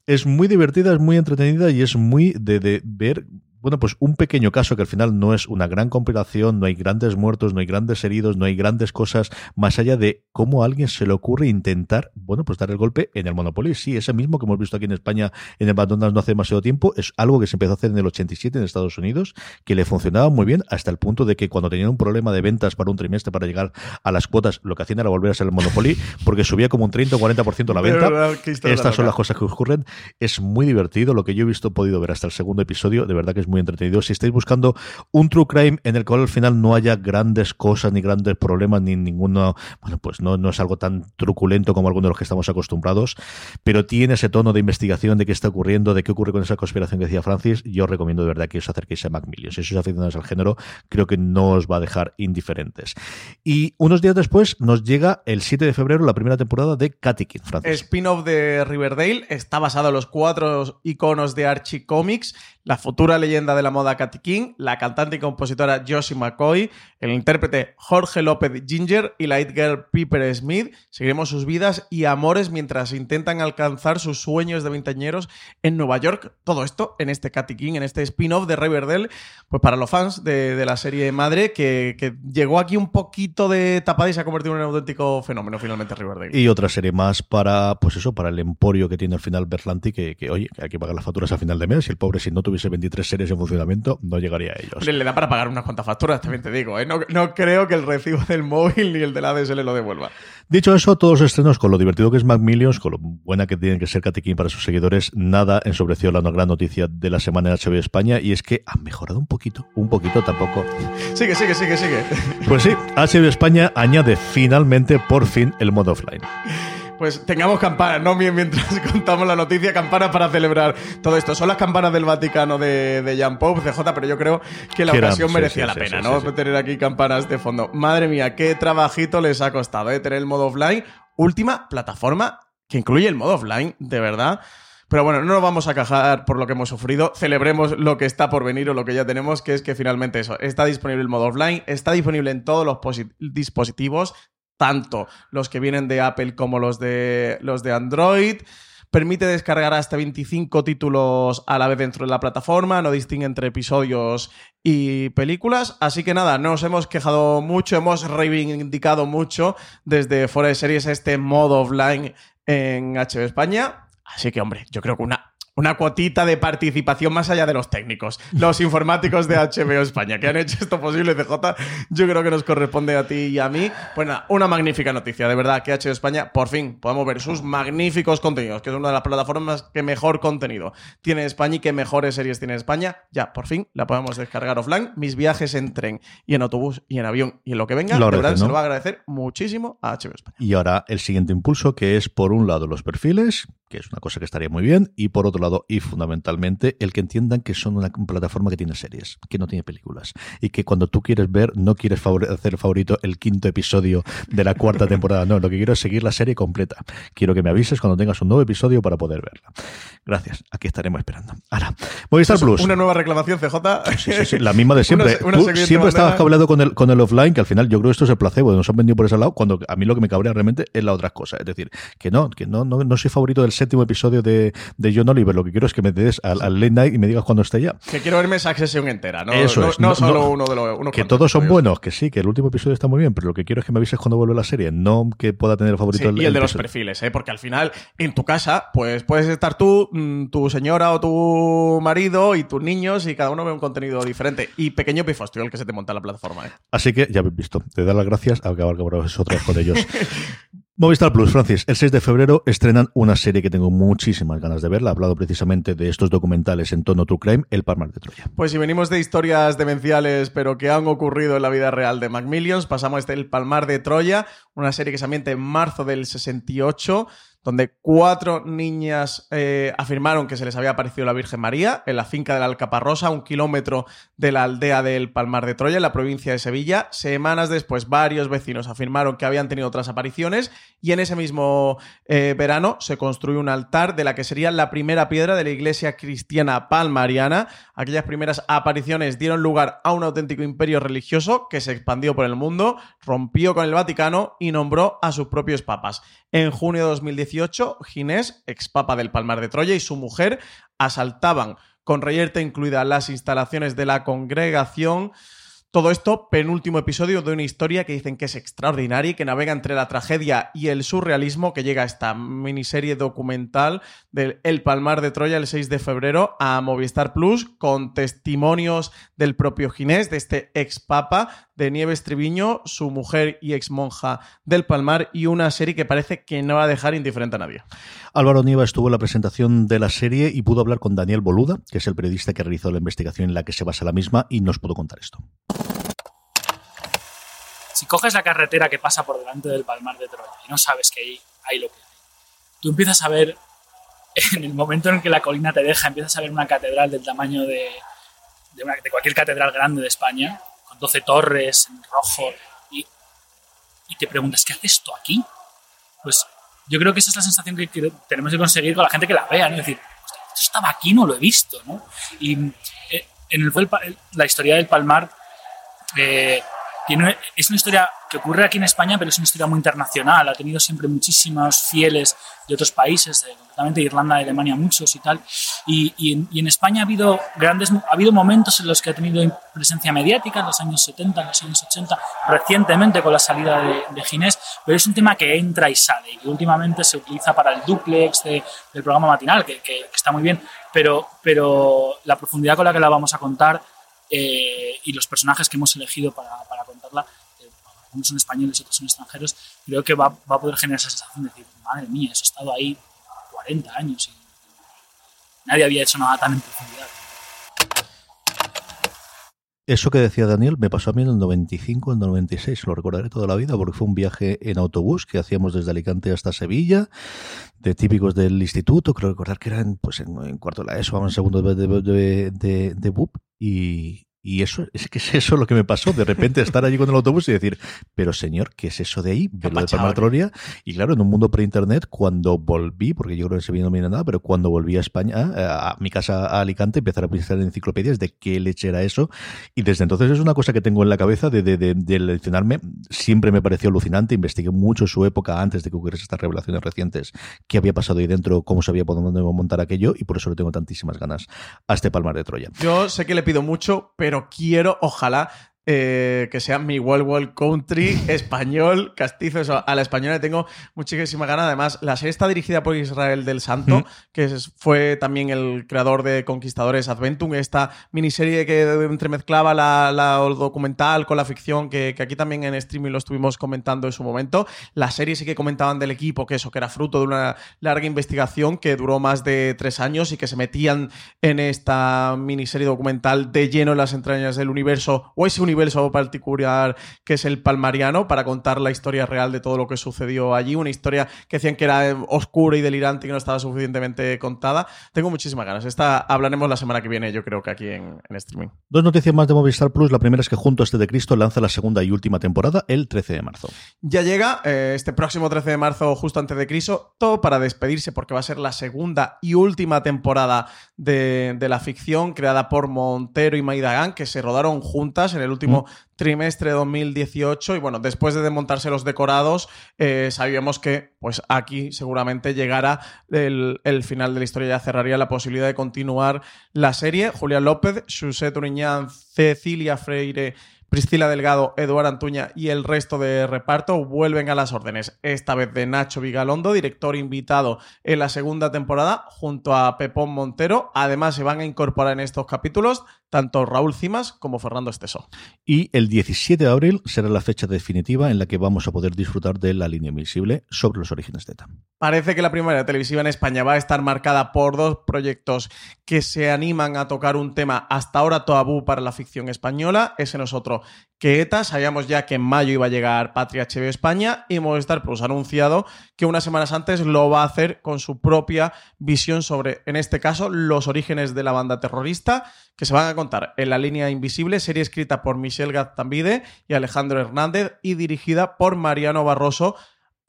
Es muy divertida, es muy entretenida y es muy de, de ver bueno, pues un pequeño caso que al final no es una gran compilación, no hay grandes muertos, no hay grandes heridos, no hay grandes cosas, más allá de cómo a alguien se le ocurre intentar, bueno, pues dar el golpe en el Monopoly. Sí, ese mismo que hemos visto aquí en España en el McDonald's no hace demasiado tiempo, es algo que se empezó a hacer en el 87 en Estados Unidos, que le funcionaba muy bien hasta el punto de que cuando tenían un problema de ventas para un trimestre para llegar a las cuotas, lo que hacían era volver a ser el Monopoly, porque subía como un 30 o 40% la venta.
verdad,
Estas son las cosas que ocurren. Es muy divertido, lo que yo he visto, podido ver hasta el segundo episodio, de verdad que es muy entretenido. Si estáis buscando un true crime en el cual al final no haya grandes cosas, ni grandes problemas, ni ninguno, bueno, pues no, no es algo tan truculento como algunos de los que estamos acostumbrados, pero tiene ese tono de investigación de qué está ocurriendo, de qué ocurre con esa conspiración que decía Francis, yo os recomiendo de verdad que os acerquéis a Macmillion. Si sois aficionados al género, creo que no os va a dejar indiferentes. Y unos días después nos llega el 7 de febrero la primera temporada de Katikin, Francis.
Spin-off de Riverdale está basado en los cuatro iconos de Archie Comics, la futura leyenda de la moda Katy King, la cantante y compositora Josie McCoy, el intérprete Jorge López Ginger y la it girl Piper Smith. Seguiremos sus vidas y amores mientras intentan alcanzar sus sueños de veinteañeros en Nueva York. Todo esto en este Katy King, en este spin-off de Riverdale, pues para los fans de, de la serie madre que, que llegó aquí un poquito de tapada y se ha convertido en un auténtico fenómeno finalmente Riverdale.
Y otra serie más para, pues eso, para el emporio que tiene al final Berlanti, que, que oye, hay que pagar las facturas a final de mes y el pobre si no tuviese 23 series en funcionamiento no llegaría a ellos.
Le, le da para pagar unas cuantas facturas, también te digo. ¿eh? No, no creo que el recibo del móvil ni el de la ADSL lo devuelva.
Dicho eso, todos los estrenos, con lo divertido que es Macmillions, con lo buena que tiene que ser King para sus seguidores, nada ensobreció la gran noticia de la semana en HBO España y es que han mejorado un poquito, un poquito tampoco.
Sigue, sigue, sigue, sigue.
Pues sí, HBO España añade finalmente, por fin, el modo offline.
Pues tengamos campanas, ¿no? Mien- Mientras contamos la noticia, campanas para celebrar todo esto. Son las campanas del Vaticano de, de Jean Pope, CJ, pero yo creo que la ocasión merecía
sí,
la pena,
sí,
¿no? Tener aquí campanas de fondo. Madre mía, qué trabajito les ha costado, ¿eh? Tener el modo offline. Última plataforma que incluye el modo offline, de verdad. Pero bueno, no nos vamos a quejar por lo que hemos sufrido. Celebremos lo que está por venir o lo que ya tenemos, que es que finalmente eso. Está disponible el modo offline, está disponible en todos los posi- dispositivos, tanto los que vienen de Apple como los de, los de Android. Permite descargar hasta 25 títulos a la vez dentro de la plataforma, no distingue entre episodios y películas. Así que nada, nos hemos quejado mucho, hemos reivindicado mucho desde fuera de series este modo offline en HBO España. Así que, hombre, yo creo que una, una cuotita de participación más allá de los técnicos, los informáticos de HBO España, que han hecho esto posible, CJ, yo creo que nos corresponde a ti y a mí. Pues nada, una magnífica noticia, de verdad, que HBO España, por fin, podemos ver sus magníficos contenidos, que es una de las plataformas que mejor contenido tiene España y que mejores series tiene España. Ya, por fin, la podemos descargar offline. Mis viajes en tren y en autobús y en avión y en lo que venga,
Lo
de verdad, se lo va a agradecer muchísimo a HBO España.
Y ahora el siguiente impulso, que es por un lado los perfiles, que es una cosa que estaría muy bien, y por otro lado, y fundamentalmente, el que entiendan que son una plataforma que tiene series, que no tiene películas, y que cuando tú quieres ver, no quieres favor- hacer favorito el quinto episodio de la cuarta temporada, no, lo que quiero es seguir la serie completa. Quiero que me avises cuando tengas un nuevo episodio para poder verla. Gracias, aquí estaremos esperando. Ahora, Movistar Plus.
Una nueva reclamación, CJ.
Sí, sí, sí, la misma de siempre.
Una- una
Tú
siguiente
siempre estabas cableado con el, con el offline, que al final yo creo que esto es el placebo, nos han vendido por ese lado, cuando a mí lo que me cabrea realmente es la otra cosa. Es decir, que no, que no, no, no soy favorito del séptimo episodio de, de John Oliver, lo que quiero es que me des al, al late night y me digas cuando esté ya.
Que quiero verme esa sesión entera, ¿no?
Eso
no,
es,
no
no-
solo
no-
uno de los. unos
Que todos son buenos, que sí, que el último episodio está muy bien, pero lo que quiero es que me avises cuando vuelve la serie, no que pueda tener el favorito
Sí,
del
y el de los perfiles, ¿eh? Porque al final, en tu casa, pues puedes estar tú, mm, tu señora o tu marido y tus niños y cada uno ve un contenido diferente. Y pequeño pifostio el que se te monta en la plataforma, ¿eh?
Así que ya habéis visto, te dar las gracias a con vosotros con ellos. Movistar Plus, Francis, el 6 de febrero estrenan una serie que tengo muchísimas ganas de verla. He hablado precisamente de estos documentales en tono True Crime, El Palmar de Troya.
Pues si venimos de historias demenciales, pero que han ocurrido en la vida real de Macmillions, pasamos a este El Palmar de Troya, una serie que se ambienta en marzo del 68, donde cuatro niñas eh, afirmaron que se les había aparecido la Virgen María en la finca de la Alcaparrosa, a un kilómetro de la aldea del Palmar de Troya, en la provincia de Sevilla. Semanas después, varios vecinos afirmaron que habían tenido otras apariciones y en ese mismo eh, verano se construyó un altar de la que sería la primera piedra de la iglesia cristiana palmariana. Aquellas primeras apariciones dieron lugar a un auténtico imperio religioso que se expandió por el mundo, rompió con el Vaticano y nombró a sus propios papas. En junio de 2018, Ginés, ex papa del Palmar de Troya, y su mujer asaltaban con Reyerte incluidas las instalaciones de la congregación. Todo esto, penúltimo episodio de una historia que dicen que es extraordinaria y que navega entre la tragedia y el surrealismo que llega a esta miniserie documental del El Palmar de Troya el 6 de febrero a Movistar Plus con testimonios del propio Ginés, de este ex papa, de Nieves Triviño, su mujer y ex monja del Palmar y una serie que parece que no va a dejar indiferente a nadie.
Álvaro Nieva estuvo en la presentación de la serie y pudo hablar con Daniel Boluda, que es el periodista que realizó la investigación en la que se basa la misma y nos pudo contar esto.
Si coges la carretera que pasa por delante del Palmar de Troya y no sabes que ahí hay lo que hay, tú empiezas a ver, en el momento en que la colina te deja, empiezas a ver una catedral del tamaño de, de, una- de cualquier catedral grande de España, con 12 torres en rojo, y, y te preguntas, ¿qué hace esto aquí? Pues yo creo que esa es la sensación que, tenemos que conseguir con la gente que la vea, ¿no? Es decir, "Hostia, esto estaba aquí, no lo he visto, ¿no? Y eh, en el- la historia del Palmar eh, tiene, es una historia que ocurre aquí en España, pero es una historia muy internacional. Ha tenido siempre muchísimos fieles de otros países, de, concretamente Irlanda, Alemania, muchos y tal. Y, y en, y en España ha habido grandes, ha habido momentos en los que ha tenido presencia mediática, en los años 70, en los años 80, recientemente con la salida de, de Ginés, pero es un tema que entra y sale y que últimamente se utiliza para el duplex de- del programa matinal, que, que- que está muy bien, pero, pero la profundidad con la que la vamos a contar eh, y los personajes que hemos elegido para, para contarla, algunos son españoles, otros son extranjeros, creo que va, va a poder generar esa sensación de decir, madre mía, eso ha estado ahí 40 años y nadie había hecho nada tan en profundidad.
Eso que decía Daniel me pasó a mí en el 95, en el 96, lo recordaré toda la vida porque fue un viaje en autobús que hacíamos desde Alicante hasta Sevilla, de típicos del instituto, creo recordar que eran pues en, en cuarto de la ESO, en segundo de, de, de, de BUP y, y eso, es que es eso lo que me pasó, de repente estar allí con el autobús y decir, pero señor, ¿qué es eso de ahí? Ver lo de? Troya. Y claro, en un mundo pre-internet, cuando volví, porque yo creo que en Sevilla no viene nada, pero cuando volví a España, a, a mi casa a Alicante, empezar a pensar en enciclopedias de qué leche era eso. Y desde entonces es una cosa que tengo en la cabeza de, de, de, de leccionarme. Siempre me pareció alucinante, investigué mucho su época antes de que hubiera estas revelaciones recientes, qué había pasado ahí dentro, cómo se había podido montar aquello, y por eso le tengo tantísimas ganas a este Palmar de Troya.
Yo sé que le pido mucho, pero quiero, ojalá, eh, que sea mi Wild Wild Country español, castizo. Eso, a la española le tengo muchísima ganas. Además, la serie está dirigida por Israel del Santo,
Mm.
que fue también el creador de Conquistadores Adventum, esta miniserie que entremezclaba la, la documental con la ficción, que, que aquí también en streaming lo estuvimos comentando en su momento. La serie sí que comentaban del equipo, que eso, que era fruto de una larga investigación que duró más de tres años y que se metían en esta miniserie documental de lleno en las entrañas del universo, o ese universo particular que es el palmariano, para contar la historia real de todo lo que sucedió allí. Una historia que decían que era eh, oscura y delirante y que no estaba suficientemente contada. Tengo muchísimas ganas. Esta hablaremos la semana que viene, yo creo que aquí en, en streaming.
Dos noticias más de Movistar Plus. La primera es que Junto a este de Cristo lanza la segunda y última temporada el 13 de marzo.
Ya llega eh, este próximo 13 de marzo, justo antes de Criso, todo para despedirse, porque va a ser la segunda y última temporada de, de la ficción creada por Montero y Maida Gang, que se rodaron juntas en el último trimestre de 2018. Y bueno, después de desmontarse los decorados, eh, sabíamos que pues aquí seguramente llegara el, final de la historia, ya cerraría la posibilidad de continuar la serie. Julián López, José Turiñán, Cecilia Freire. Priscila Delgado, Eduardo Antuña y el resto de reparto vuelven a las órdenes, esta vez de Nacho Vigalondo, director invitado en la segunda temporada, junto a Pepón Montero. Además, se van a incorporar en estos capítulos tanto Raúl Cimas como Fernando Esteso.
Y el 17 de abril será la fecha definitiva en la que vamos a poder disfrutar de la línea invisible sobre los orígenes de ETA.
Parece que la primera televisiva en España va a estar marcada por dos proyectos que se animan a tocar un tema hasta ahora tabú para la ficción española. Ese no es otro que ETA. Sabíamos ya que en mayo iba a llegar Patria HBO España y Movistar Plus ha anunciado que unas semanas antes lo va a hacer con su propia visión sobre, en este caso, los orígenes de la banda terrorista que se van a contar en la línea invisible, serie escrita por Michelle Gaztambide y Alejandro Hernández y dirigida por Mariano Barroso,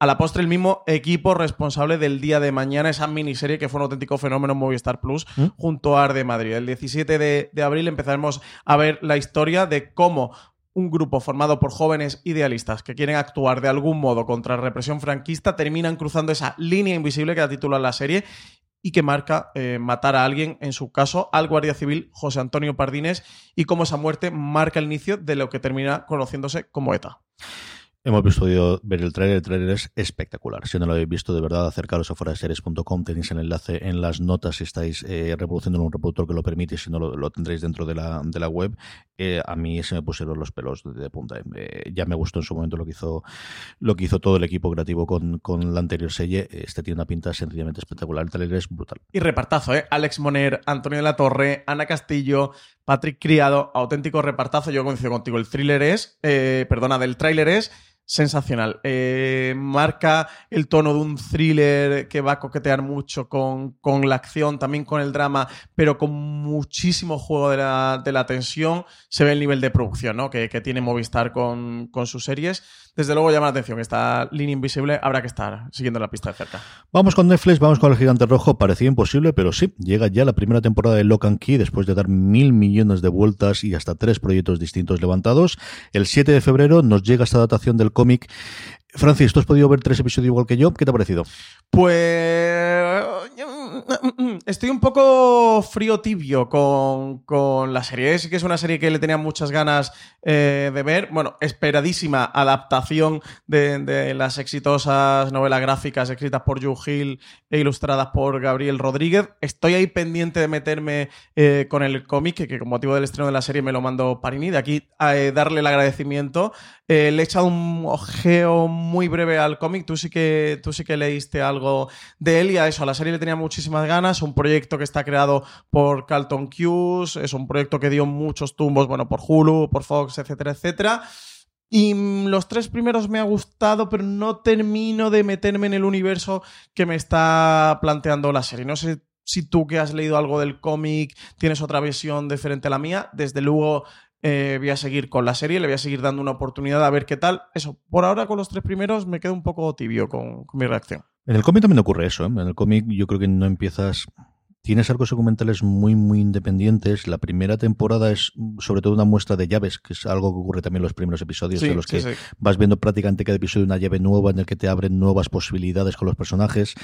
a la postre el mismo equipo responsable del día de mañana, esa miniserie que fue un auténtico fenómeno en Movistar Plus,
¿Mm?
junto a Arde Madrid. El 17 de, de abril empezaremos a ver la historia de cómo un grupo formado por jóvenes idealistas que quieren actuar de algún modo contra la represión franquista terminan cruzando esa línea invisible que da título a la serie y que marca eh, matar a alguien, en su caso al guardia civil José Antonio Pardines, y cómo esa muerte marca el inicio de lo que termina conociéndose como ETA.
Hemos visto ver el trailer, el trailer es espectacular. Si no lo habéis visto, de verdad, acercaros a foraseries.com, tenéis el enlace en las notas si estáis eh, reproduciendo un reproductor que lo permite, si no lo, tendréis dentro de la, web. Eh, a mí se me pusieron los pelos de, punta. Eh, ya me gustó en su momento lo que hizo todo el equipo creativo con, con la anterior serie. Este tiene una pinta sencillamente espectacular. El trailer es brutal.
Y repartazo, ¿eh? Alex Moner, Antonio de la Torre, Ana Castillo, Patrick Criado, auténtico repartazo. Yo coincido contigo. El thriller es, perdona, del tráiler es sensacional. Eh, marca el tono de un thriller que va a coquetear mucho con, con, la acción, también con el drama, pero con muchísimo juego de la, de la tensión. Se ve el nivel de producción ¿no? que, que, tiene Movistar con, con, sus series. Desde luego llama la atención esta línea invisible. Habrá que estar siguiendo la pista de cerca.
Vamos con Netflix, vamos con el gigante rojo. Parecía imposible, pero sí, llega ya la primera temporada de Lock and Key después de dar mil millones de vueltas y hasta tres proyectos distintos levantados. El 7 de febrero nos llega esta adaptación del cómic. Francis, ¿tú has podido ver tres episodios igual que yo? ¿Qué te ha parecido?
Pues estoy un poco frío tibio con, la serie. Sí que es una serie que le tenía muchas ganas eh, de ver. Bueno, esperadísima adaptación de, las exitosas novelas gráficas escritas por Joe Hill e ilustradas por Gabriel Rodríguez. Estoy ahí pendiente de meterme eh, con el cómic, que, con motivo del estreno de la serie me lo mandó Parini. De aquí eh, darle el agradecimiento. Le he echado un ojeo muy breve al cómic. Tú sí que, tú sí que leíste algo de él y a eso, a la serie le tenía muchísimas ganas. Un proyecto que está creado por Carlton Cuse, es un proyecto que dio muchos tumbos, bueno, por Hulu, por Fox, etcétera, etcétera. Y los tres primeros me ha gustado, pero no termino de meterme en el universo que me está planteando la serie. No sé si tú que has leído algo del cómic tienes otra visión diferente a la mía. Desde luego eh, voy a seguir con la serie, le voy a seguir dando una oportunidad a ver qué tal. Eso, por ahora con los tres primeros me quedo un poco tibio con, mi reacción.
En el cómic también ocurre eso. ¿eh? En el cómic yo creo que no empiezas Tienes arcos documentales muy, muy independientes. La primera temporada es sobre todo una muestra de llaves, que es algo que ocurre también en los primeros episodios, en los que vas viendo prácticamente cada episodio una llave nueva en el que te abren nuevas posibilidades con los personajes.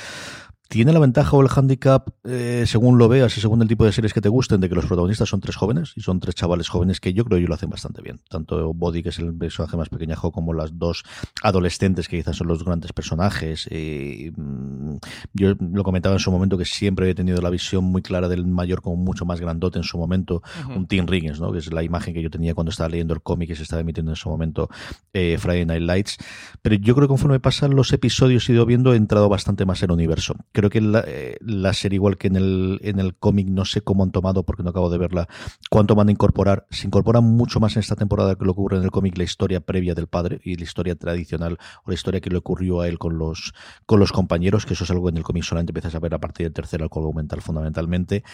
Tiene la ventaja o el handicap, eh, según lo veas y según el tipo de series que te gusten, de que los protagonistas son tres jóvenes y son tres chavales jóvenes que yo creo que lo hacen bastante bien. Tanto Body, que es el personaje más pequeñajo, como las dos adolescentes, que quizás son los grandes personajes. Eh, mm, yo lo comentaba en su momento que siempre he tenido la visión muy clara del mayor como mucho más grandote en su momento, un Tim Riggins, ¿no? que es la imagen que yo tenía cuando estaba leyendo el cómic que se estaba emitiendo en su momento eh, Friday Night Lights. Pero yo creo que conforme pasan los episodios he ido viendo, he entrado bastante más en el universo creo que la, eh, la, serie, igual que en el, en el cómic, no sé cómo han tomado, porque no acabo de verla, cuánto van a incorporar. Se incorpora mucho más en esta temporada que lo ocurre en el cómic la historia previa del padre y la historia tradicional o la historia que le ocurrió a él con los, con los compañeros, que eso es algo en el cómic solamente empiezas a ver a partir del tercer arco argumental fundamentalmente.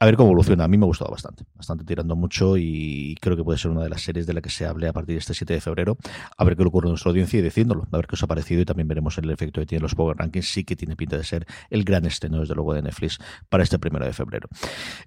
A ver cómo evoluciona. A mí me ha gustado bastante, bastante tirando mucho y creo que puede ser una de las series de la que se hable a partir de este 7 de febrero. A ver qué le ocurre a nuestra audiencia y diciéndolo, a ver qué os ha parecido y también veremos el efecto que tiene los Power Rankings. Sí que tiene pinta de ser el gran estreno, desde luego, de Netflix para este primero de febrero.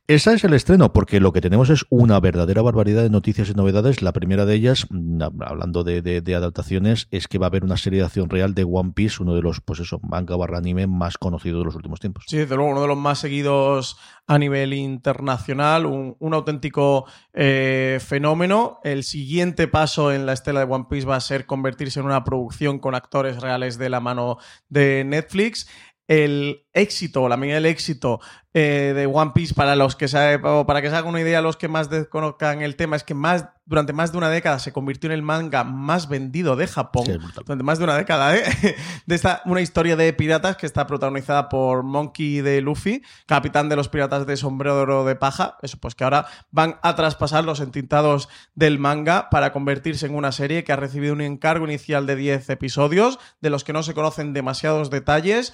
Ese es el estreno, porque lo que tenemos es una verdadera barbaridad de noticias y novedades. La primera de ellas, mm, hablando de, adaptaciones, es que va a haber una serie de acción real de One Piece, uno de los, pues eso, manga barra anime más conocidos de los últimos tiempos.
Sí, desde luego, uno de los más seguidos a nivel internacional, un, auténtico eh, fenómeno. El siguiente paso en la estela de One Piece va a ser convertirse en una producción con actores reales de la mano de Netflix el éxito, la medida del éxito eh, de One Piece para los que se, para que se hagan una idea los que más desconozcan el tema es que más durante más de una década se convirtió en el manga más vendido de Japón. Durante más de una década ¿eh? de esta una historia de piratas que está protagonizada por Monkey de Luffy capitán de los piratas de sombrero de paja. Eso pues que ahora van a traspasar los entintados del manga para convertirse en una serie que ha recibido un encargo inicial de 10 episodios de los que no se conocen demasiados detalles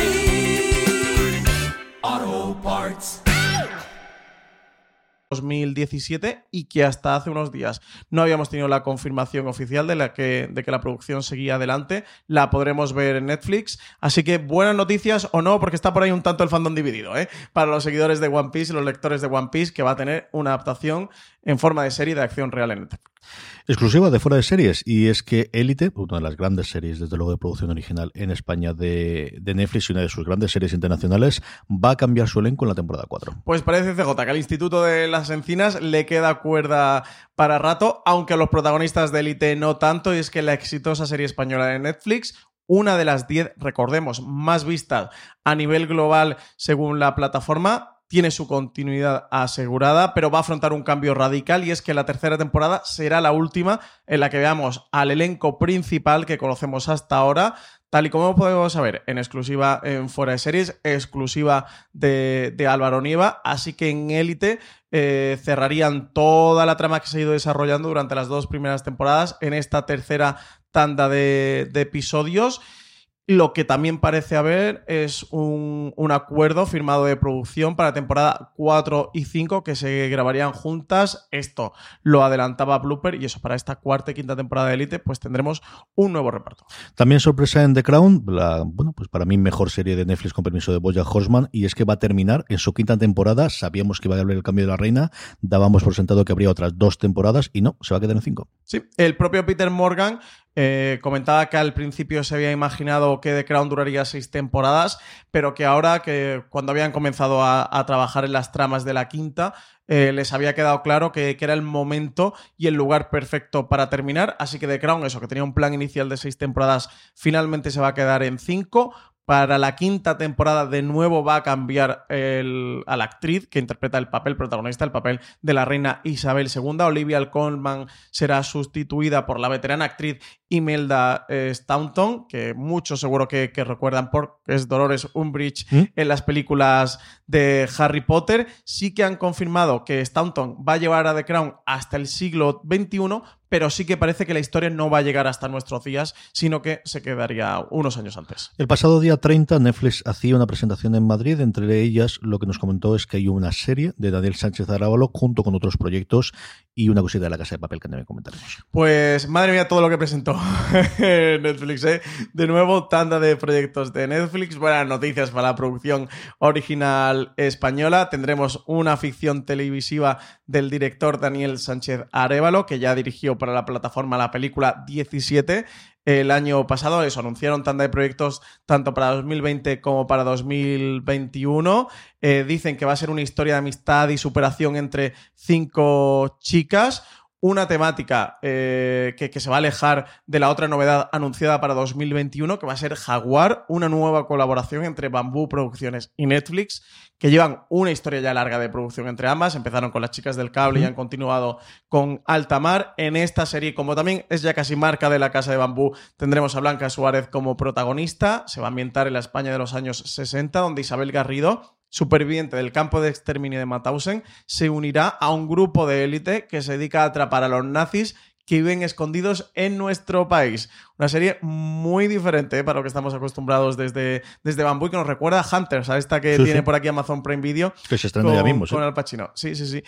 2017 y que hasta hace unos días no habíamos tenido la confirmación oficial de, la que, de que la producción seguía adelante. La podremos ver en Netflix. Así que buenas noticias o no, porque está por ahí un tanto el fandom dividido, ¿eh? Para los seguidores de One Piece y los lectores de One Piece, que va a tener una adaptación en forma de serie de acción real en Netflix.
Exclusiva de fuera de series, y es que Élite, una de las grandes series, desde luego, de producción original en España de, Netflix y una de sus grandes series internacionales, va a cambiar su elenco en la temporada 4.
Pues parece CJ que al Instituto de las Encinas le queda cuerda para rato, aunque a los protagonistas de Elite no tanto, y es que la exitosa serie española de Netflix, una de las 10, recordemos, más vistas a nivel global según la plataforma, tiene su continuidad asegurada, pero va a afrontar un cambio radical y es que la tercera temporada será la última en la que veamos al elenco principal que conocemos hasta ahora, tal y como podemos saber, en exclusiva en Fuera de Series, exclusiva de, Álvaro Nieva, así que en Élite eh, cerrarían toda la trama que se ha ido desarrollando durante las dos primeras temporadas en esta tercera tanda de episodios. Lo que también parece haber es un, un, acuerdo firmado de producción para temporada 4 y 5 que se grabarían juntas. Esto lo adelantaba Blooper y eso para esta cuarta y quinta temporada de Elite pues tendremos un nuevo reparto.
También sorpresa en The Crown, la, bueno, pues para mí mejor serie de Netflix con permiso de Boya Horseman y es que va a terminar en su quinta temporada. Sabíamos que iba a haber el cambio de la reina, dábamos por sentado que habría otras dos temporadas y no, se va a quedar en cinco.
Sí, el propio Peter Morgan eh, comentaba que al principio se había imaginado que The Crown duraría seis temporadas, pero que ahora, que cuando habían comenzado a, trabajar en las tramas de la quinta, eh, les había quedado claro que, que, era el momento y el lugar perfecto para terminar. Así que The Crown, eso, que tenía un plan inicial de seis temporadas, finalmente se va a quedar en cinco. Para la quinta temporada, de nuevo va a cambiar el, a la actriz que interpreta el papel protagonista, el papel de la reina Isabel II. Olivia Colman será sustituida por la veterana actriz Imelda eh, Staunton, que muchos seguro que, que, recuerdan porque es Dolores Umbridge ¿Mm? en las películas de Harry Potter. Sí que han confirmado que Staunton va a llevar a The Crown hasta el siglo XXI, pero sí que parece que la historia no va a llegar hasta nuestros días, sino que se quedaría unos años antes.
El pasado día 30 Netflix hacía una presentación en Madrid, entre ellas lo que nos comentó es que hay una serie de Daniel Sánchez Arábalo junto con otros proyectos y una cosita de la Casa de Papel que también comentaremos.
Pues madre mía todo lo que presentó Netflix, ¿eh? De nuevo, tanda de proyectos de Netflix, buenas noticias para la producción original española. Tendremos una ficción televisiva del director Daniel Sánchez Arévalo, que ya dirigió para la plataforma la película 17 el año pasado. Eso, anunciaron tanda de proyectos tanto para 2020 como para 2021. Eh, dicen que va a ser una historia de amistad y superación entre cinco chicas. Una temática eh, que, que, se va a alejar de la otra novedad anunciada para 2021, que va a ser Jaguar, una nueva colaboración entre Bambú Producciones y Netflix, que llevan una historia ya larga de producción entre ambas. Empezaron con las chicas del cable y han continuado con Altamar. En esta serie, como también es ya casi marca de la casa de Bambú, tendremos a Blanca Suárez como protagonista. Se va a ambientar en la España de los años 60, donde Isabel Garrido superviviente del campo de exterminio de Mauthausen, se unirá a un grupo de élite que se dedica a atrapar a los nazis que viven escondidos en nuestro país. Una serie muy diferente para lo que estamos acostumbrados desde, desde Bambú y que nos recuerda a Hunters, a esta que
Sí,
tiene
sí.
por aquí Amazon Prime Video.
Que se estrena ya mismo, sí.
Con Al Pacino. Sí, sí, sí.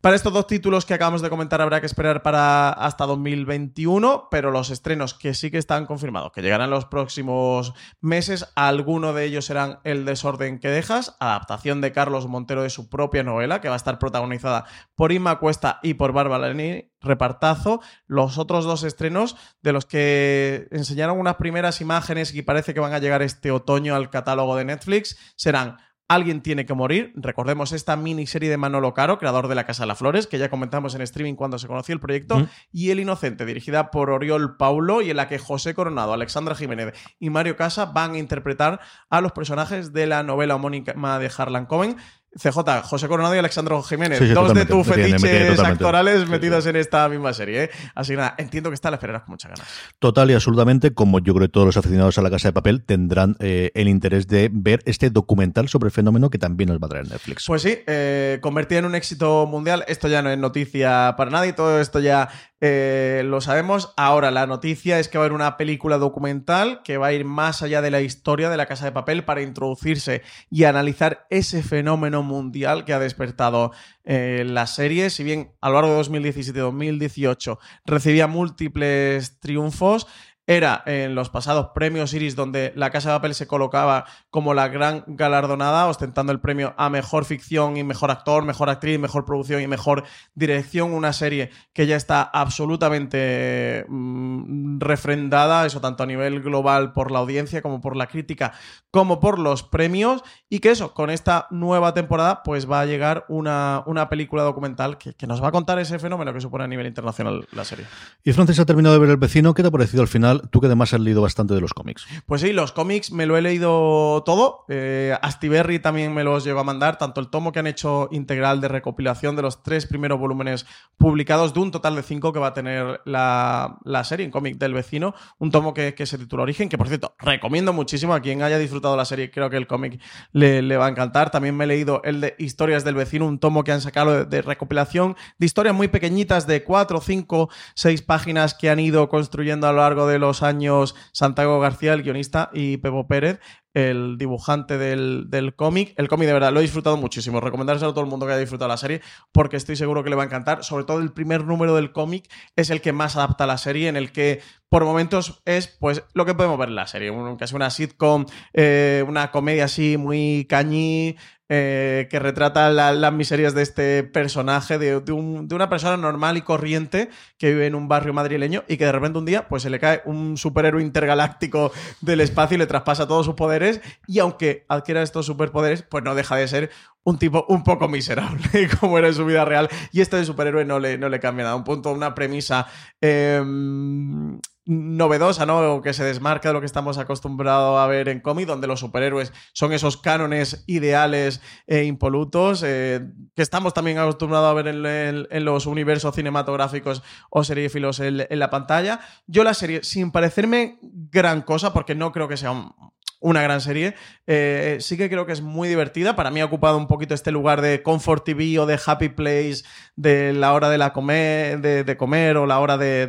Para estos dos títulos que acabamos de comentar habrá que esperar para hasta 2021, pero los estrenos que sí que están confirmados, que llegarán los próximos meses, alguno de ellos serán El desorden que dejas, adaptación de Carlos Montero de su propia novela, que va a estar protagonizada por Inma Cuesta y por Bárbara Leni, repartazo. Los otros dos estrenos de los que enseñaron unas primeras imágenes y parece que van a llegar este otoño al catálogo de Netflix serán Alguien tiene que morir. Recordemos esta miniserie de Manolo Caro, creador de La Casa de las Flores, que ya comentamos en streaming cuando se conoció el proyecto,
Mm.
y El Inocente, dirigida por Oriol Paulo y en la que José Coronado, Alexandra Jiménez y Mario Casa van a interpretar a los personajes de la novela homónima de Harlan Coben. CJ, José Coronado y Alexandro Jiménez,
Sí, sí,
dos de tus
Me tiene- me tiene
fetiches actorales
Sí,
metidos en esta misma serie. ¿eh? Así que nada, entiendo que está la esperarás con muchas ganas.
Total y absolutamente, como yo creo que todos los aficionados a la Casa de Papel tendrán eh, el interés de ver este documental sobre el fenómeno que también nos va a traer Netflix.
Pues sí, eh, convertida en un éxito mundial. Esto ya no es noticia para nadie, todo esto ya eh, lo sabemos. Ahora, la noticia es que va a haber una película documental que va a ir más allá de la historia de la Casa de Papel para introducirse y analizar ese fenómeno mundial que ha despertado eh, la serie. Si bien a lo largo de 2017-2018 recibía múltiples triunfos, era en los pasados premios Iris donde la Casa de Papel se colocaba como la gran galardonada, ostentando el premio a mejor ficción y mejor actor, mejor actriz, mejor producción y mejor dirección. Una serie que ya está absolutamente mm, refrendada, eso tanto a nivel global por la audiencia como por la crítica, como por los premios. Y que eso, con esta nueva temporada, pues va a llegar una, una película documental que, que nos va a contar ese fenómeno que supone a nivel internacional la serie.
Y Francis ha terminado de ver El Vecino. ¿Qué te ha parecido al final? Tú que además has leído bastante de los cómics.
Pues sí, los cómics me lo he leído todo. Eh, Astiberri también me los llegó a mandar, tanto el tomo que han hecho integral de recopilación de los tres primeros volúmenes publicados, de un total de cinco que va a tener la, la serie en cómic del vecino. Un tomo que, que se titula Origen, que por cierto, recomiendo muchísimo a quien haya disfrutado la serie. Creo que el cómic le, le va a encantar. También me he leído el de Historias del vecino, un tomo que han sacado de, de recopilación de historias muy pequeñitas de cuatro, cinco, seis páginas que han ido construyendo a lo largo de los años Santiago García, el guionista, y Pepo Pérez, el dibujante del, del cómic. El cómic de verdad lo he disfrutado muchísimo. Recomendárselo a todo el mundo que haya disfrutado la serie porque estoy seguro que le va a encantar. Sobre todo el primer número del cómic es el que más adapta a la serie, en el que por momentos es pues lo que podemos ver en la serie. Casi una sitcom, eh, una comedia así muy cañí, eh, que retrata la- las miserias de este personaje, de, de un- de una persona normal y corriente que vive en un barrio madrileño y que de repente un día pues se le cae un superhéroe intergaláctico del espacio y le traspasa todos sus poderes y aunque adquiera estos superpoderes pues no deja de ser un tipo un poco miserable como era en su vida real y este de superhéroe no le, no le cambia nada. Un punto, una premisa em, novedosa, ¿no? Que se desmarca de lo que estamos acostumbrados a ver en cómic, donde los superhéroes son esos cánones ideales e impolutos, eh, que estamos también acostumbrados a ver en, los universos cinematográficos o seriefilos en, en la pantalla. Yo la serie, sin parecerme gran cosa, porque no creo que sea un- una gran serie. Eh, sí que creo que es muy divertida. Para mí ha ocupado un poquito este lugar de Comfort TV o de Happy Place de la hora de la comer, de, comer o la hora de,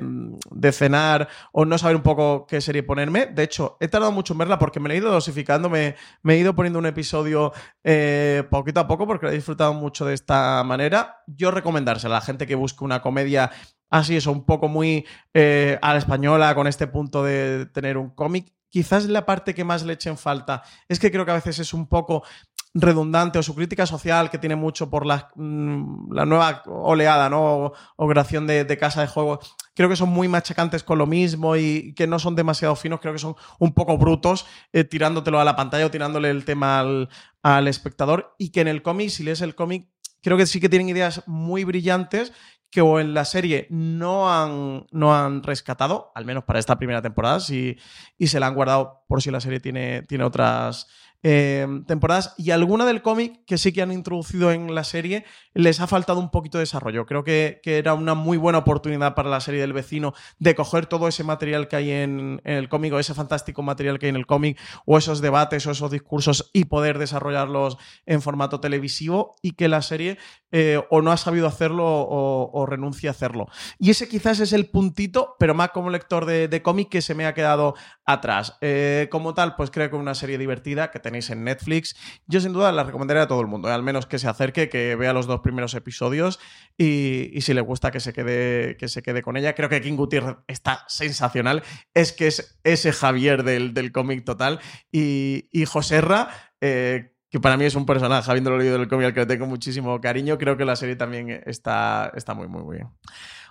de cenar o no saber un poco qué serie ponerme. De hecho, he tardado mucho en verla porque me la he ido dosificando, me, me he ido poniendo un episodio eh, poquito a poco porque la he disfrutado mucho de esta manera. Yo recomendársela a la gente que busque una comedia así, eso, un poco muy eh, a la española, con este punto de tener un cómic. Quizás la parte que más le echen falta es que creo que a veces es un poco redundante o su crítica social que tiene mucho por la, mm, la nueva oleada, ¿no? O, o creación de, casa de juego. Creo que son muy machacantes con lo mismo y que no son demasiado finos, creo que son un poco brutos eh, tirándotelo a la pantalla o tirándole el tema al, al espectador y que en el cómic, si lees el cómic, creo que sí que tienen ideas muy brillantes que en la serie no han, no han rescatado, al menos para esta primera temporada, y se la han guardado por si la serie tiene, tiene otras eh, temporadas. Y alguna del cómic que sí que han introducido en la serie les ha faltado un poquito de desarrollo. Creo que, que era una muy buena oportunidad para la serie del vecino de coger todo ese material que hay en, en el cómic o ese fantástico material que hay en el cómic o esos debates o esos discursos y poder desarrollarlos en formato televisivo y que la serie eh, o no ha sabido hacerlo o, o renuncia a hacerlo. Y ese quizás es el puntito, pero más como lector de, de cómic que se me ha quedado atrás. Eh, como tal, pues creo que una serie divertida que tenéis en Netflix. Yo sin duda la recomendaría a todo el mundo, eh, al menos que se acerque, que vea los dos primeros episodios y, y si le gusta que se, quede, que se quede con ella. Creo que King Gutiérrez está sensacional. Es que es ese Javier del, del cómic total. Y, y Joserra, eh, que para mí es un personaje, habiéndolo leído del cómic al que le tengo muchísimo cariño, creo que la serie también está, está muy, muy, muy bien.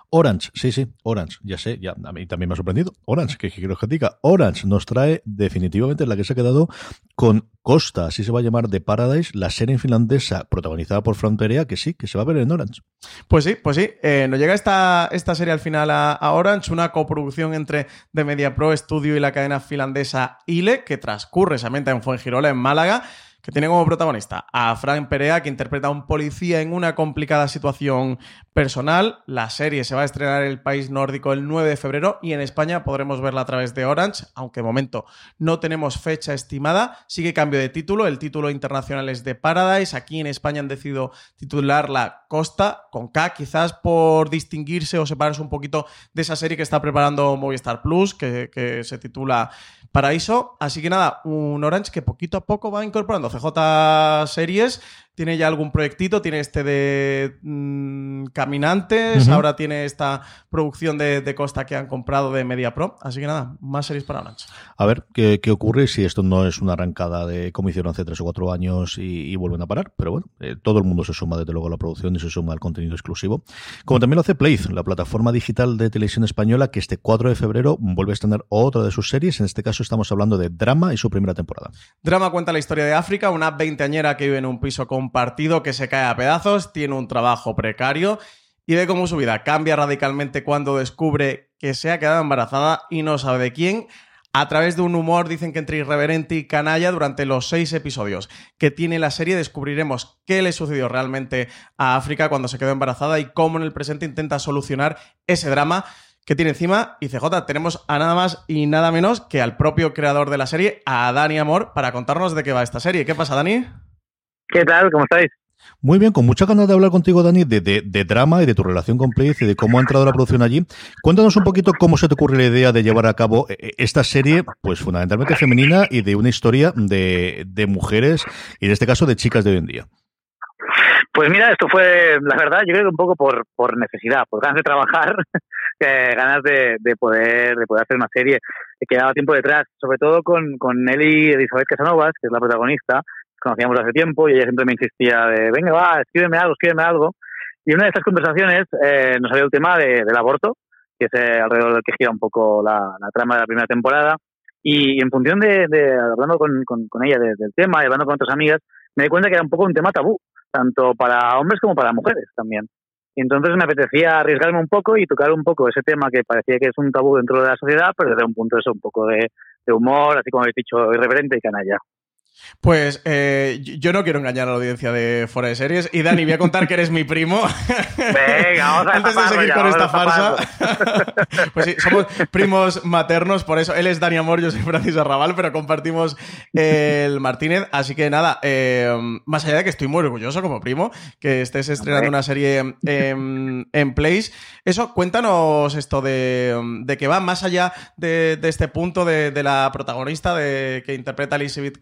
Orange, sí, sí, Orange, ya sé, ya a mí también me ha sorprendido. Orange, que, quiero que diga, Orange nos trae definitivamente la que se ha quedado con Costa, así se va a llamar The Paradise, la serie finlandesa protagonizada por Fran que sí, que se va a ver en Orange.
Pues sí, pues sí. Eh, nos llega esta, esta serie al final a, Orange, una coproducción entre The Media Pro Studio y la cadena finlandesa ILE, que transcurre, ambienta en Fuengirola, en Málaga que tiene como protagonista a Frank Perea, que interpreta a un policía en una complicada situación personal. La serie se va a estrenar en el país nórdico el 9 de febrero y en España podremos verla a través de Orange, aunque de momento no tenemos fecha estimada. Sigue cambio de título, el título internacional es de Paradise. Aquí en España han decidido titularla Costa, con K, quizás por distinguirse o separarse un poquito de esa serie que está preparando Movistar Plus, que, que se titula Paraíso. Así que nada, un Orange que poquito a poco va incorporando CJ series. Tiene ya algún proyectito, tiene este de mm, Caminantes, ahora tiene esta producción de, de Costa que han comprado de Media Pro. Así que nada, más series para Orange.
A ver qué, qué ocurre si esto no es una arrancada de como hicieron hace tres o cuatro años y, y vuelven a parar. Pero bueno, eh, todo el mundo se suma desde luego a la producción y se suma al contenido exclusivo. Como también lo hace Playz, la plataforma digital de televisión española, que este 4 de febrero vuelve a estrenar otra de sus series. En este caso estamos hablando de Drama y su primera temporada.
Drama cuenta la historia de África, una veinteañera que vive en un piso compartido que se cae a pedazos, tiene un trabajo precario y ve cómo su vida cambia radicalmente cuando descubre que se ha quedado embarazada y no sabe de quién. A través de un humor, dicen que entre irreverente y canalla, durante los seis episodios que tiene la serie descubriremos qué le sucedió realmente a África cuando se quedó embarazada y cómo en el presente intenta solucionar ese drama que tiene encima. Y CJ, tenemos a nada más y nada menos que al propio creador de la serie, a Dani Amor, para contarnos de qué va esta serie. ¿Qué pasa, Dani?
¿Qué tal? ¿Cómo estáis?
Muy bien, con muchas ganas de hablar contigo, Dani, de, de- de drama y de tu relación con Playz y de cómo ha entrado la producción allí. Cuéntanos un poquito cómo se te ocurre la idea de llevar a cabo eh, esta serie, pues fundamentalmente femenina y de una historia de, de mujeres y en este caso de chicas de hoy en día.
Pues mira, esto fue, la verdad, yo creo que un poco por, por necesidad, por ganas de trabajar, eh, ganas de, de poder de poder hacer una serie que quedaba tiempo detrás, sobre todo con, con Nelly Elizabeth Casanovas, que es la protagonista, conocíamos hace tiempo y ella siempre me insistía de, venga, va, escríbeme algo, escríbeme algo. Y una de estas conversaciones eh, nos salió el tema de- del aborto, que es eh, alrededor del que gira un poco la, la trama de la primera temporada. Y en función de, de hablando con, con, con ella de- del tema y hablando con otras amigas, me di cuenta que era un poco un tema tabú, tanto para hombres como para mujeres también. Y entonces me apetecía arriesgarme un poco y tocar un poco ese tema que parecía que es un tabú dentro de la sociedad, pero desde un punto eso, un poco de, de humor, así como habéis dicho, irreverente y canalla.
Pues eh, yo- no quiero engañar a la audiencia de Fuera de Series. Y Dani, voy a contar que eres mi primo.
Venga, vamos a
Antes de seguir
ya,
con esta farsa. pues sí, somos primos maternos, por eso él es Dani Amor, yo soy Francis Arrabal, pero compartimos el Martínez. Así que nada, eh, más allá de que estoy muy orgulloso como primo, que estés estrenando una serie en, en Place. Eso, cuéntanos esto de, de que va más allá de, de este punto de, de la protagonista de, que interpreta Elizabeth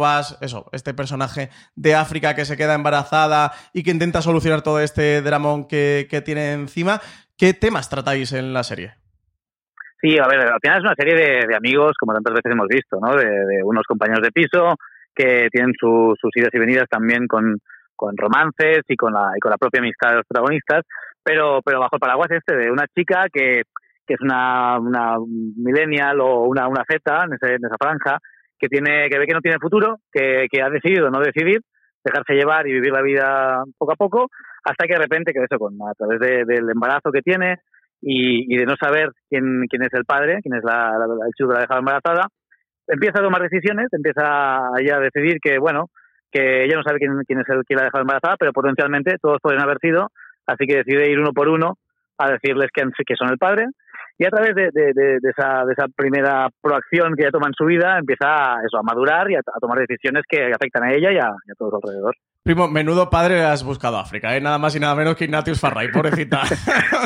Casanovas, eso, este personaje de África que se queda embarazada y que intenta solucionar todo este dramón que, que tiene encima. ¿Qué temas tratáis en la serie?
Sí, a ver, al final es una serie de, de amigos, como tantas veces hemos visto, ¿no? De, de unos compañeros de piso que tienen su- sus idas y venidas también con, con romances y con, la, y con la propia amistad de los protagonistas, pero, pero bajo el paraguas este de una chica que, que es una, una millennial o una, una Z en, ese- en esa franja, que, tiene, que ve que no tiene futuro, que, que ha decidido no decidir, dejarse llevar y vivir la vida poco a poco, hasta que de repente, que eso, con, a través de- del embarazo que tiene, y, y de no saber quién, quién es el padre, quién es la, la- el chico que la ha dejado embarazada, empieza a tomar decisiones, empieza ella a decidir que, bueno, que ella no sabe quién, quién es el que la ha dejado embarazada, pero potencialmente todos pueden haber sido, así que decide ir uno por uno a decirles que, que son el padre, y a través de, de- de- de esa, de esa primera proacción que ella toma en su vida, empieza a, eso, a madurar y a, a tomar decisiones que afectan a ella y a, y a todos alrededor.
Primo, menudo padre has buscado a África, ¿eh? Nada más y nada menos que Ignatius Farray, pobrecita.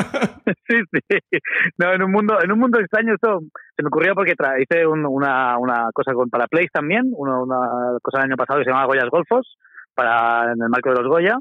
sí, sí. No, en un mundo, en un mundo extraño esto se me ocurrió porque tra- hice un- una, una cosa con para Place también, una, una cosa el año pasado que se llamaba Goyas Golfos, para en el marco de los Goya.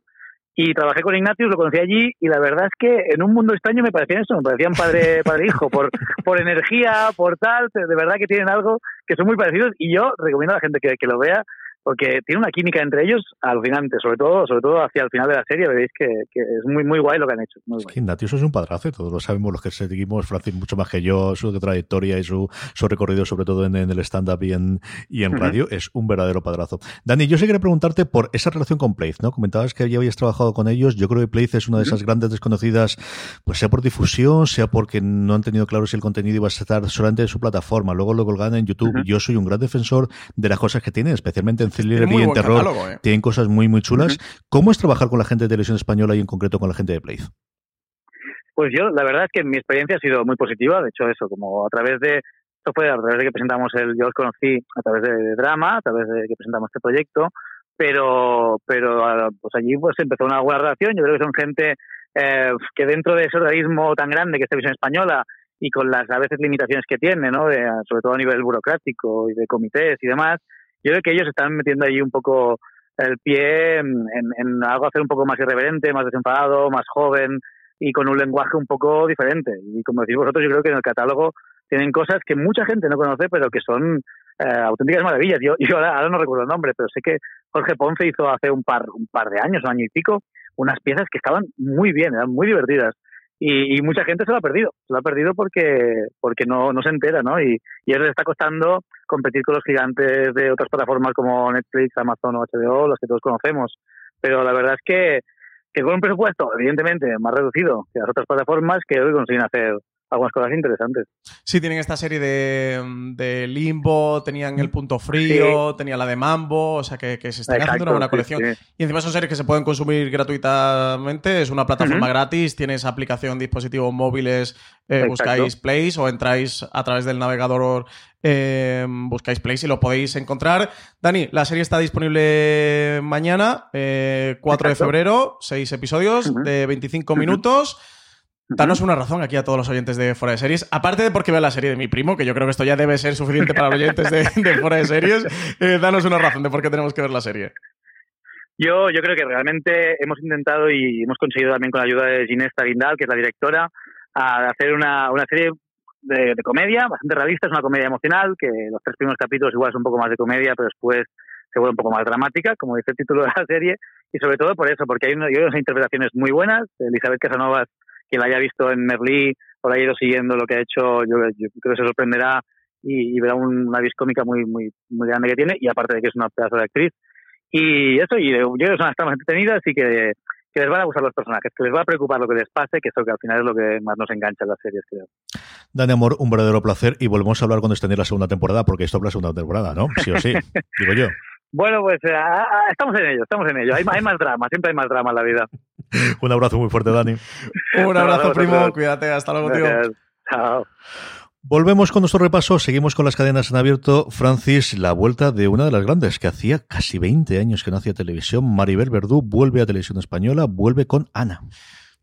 Y trabajé con Ignatius, lo conocí allí, y la verdad es que en un mundo extraño me parecían eso, me parecían padre, padre e hijo, por, por energía, por tal, de verdad que tienen algo que son muy parecidos, y yo recomiendo a la gente que, que lo vea, porque tiene una química entre ellos alucinante, sobre todo, sobre todo hacia el final de la serie, veréis que, que es muy muy guay lo que han hecho. Muy
Es
guay.
que Ignatius es un padrazo, todos lo sabemos los que seguimos, Francis, mucho más que yo, su trayectoria y su, su recorrido, sobre todo en, en el stand-up y en, y en radio, es un verdadero padrazo. Dani, yo sí quería preguntarte por esa relación con Playz, ¿no? Comentabas que ya habías trabajado con ellos. Yo creo que Playz es una de esas grandes desconocidas, pues sea por difusión, sea porque no han tenido claro si el contenido iba a estar solamente en su plataforma. Luego lo colgan en YouTube. Yo soy un gran defensor de las cosas que tienen, especialmente en thriller y en terror.
catálogo, ¿eh?
Tienen cosas muy, muy chulas. ¿Cómo es trabajar con la gente de televisión española y en concreto con la gente de Playz?
Pues yo, la verdad es que mi experiencia ha sido muy positiva. De hecho, eso, como a través de. Esto fue a través de que presentamos el. Yo os conocí a través de, drama, a través de que presentamos este proyecto. Pero, pero pues allí pues empezó una buena relación. Yo creo que son gente eh, que dentro de ese organismo tan grande que es Televisión Española y con las a veces limitaciones que tiene, ¿no? De, sobre todo a nivel burocrático y de comités y demás, yo creo que ellos están metiendo ahí un poco el pie en, en, algo hacer un poco más irreverente, más desenfadado, más joven y con un lenguaje un poco diferente. Y como decís vosotros, yo creo que en el catálogo tienen cosas que mucha gente no conoce, pero que son eh, auténticas maravillas. Yo, yo ahora, ahora no recuerdo el nombre, pero sé que Jorge Ponce hizo hace un par, un par de años, un año y pico, unas piezas que estaban muy bien, eran muy divertidas. Y, y mucha gente se lo ha perdido, se lo ha perdido porque porque no, no se entera, ¿no? Y, y ellos les está costando competir con los gigantes de otras plataformas como Netflix, Amazon o HBO, los que todos conocemos. Pero la verdad es que, que con un presupuesto, evidentemente, más reducido que las otras plataformas, que hoy consiguen hacer algunas cosas interesantes.
Sí, tienen esta serie de, de Limbo, tenían El Punto Frío, tenían la de Mambo, o sea que, que se están haciendo una buena colección.
sí.
Y encima son series que se pueden consumir gratuitamente, es una plataforma gratis, tienes aplicación, dispositivos móviles, eh, buscáis Place o entráis a través del navegador, eh, buscáis Place y lo podéis encontrar. Dani, la serie está disponible mañana, eh, 4 de febrero, 6 episodios de 25 minutos. Danos una razón aquí a todos los oyentes de Fuera de Series. Aparte de porque vean la serie de mi primo, que yo creo que esto ya debe ser suficiente para los oyentes de, de Fuera de Series, eh, danos una razón de por qué tenemos que ver la serie.
Yo, yo creo que realmente hemos intentado y hemos conseguido también con la ayuda de Ginesta Guindal, que es la directora, a hacer una, una serie de, de comedia bastante realista, es una comedia emocional, que los tres primeros capítulos igual es un poco más de comedia, pero después se vuelve un poco más dramática, como dice el título de la serie, y sobre todo por eso, porque hay, una- hay unas interpretaciones muy buenas. Elizabeth Casanovas, quien la haya visto en Merlí o la haya ido siguiendo lo que ha hecho, yo, yo creo que se sorprenderá y, y verá un- una vis cómica muy, muy, muy grande que tiene, y aparte de que es una pedazo de actriz. Y eso, y yo creo que son las tramas entretenidas y que, que les van a gustar los personajes, que les va a preocupar lo que les pase, que eso que al final es lo que más nos engancha en las series, creo.
Dani Amor, un verdadero placer y volvemos a hablar cuando esté en la segunda temporada, porque esto es la segunda temporada, ¿no? Sí o sí, digo yo.
Bueno, pues eh, ah, ah, estamos en ello, estamos en ello. Hay, hay más drama, siempre hay más drama en la vida.
Un abrazo muy fuerte, Dani.
Un abrazo, primo. Cuídate. Hasta luego, tío.
Gracias. Chao.
Volvemos con nuestro repaso, seguimos con las cadenas en abierto. Francis, la vuelta de una de las grandes, que hacía casi 20 años que no hacía televisión. Maribel Verdú vuelve a televisión española, vuelve con Ana.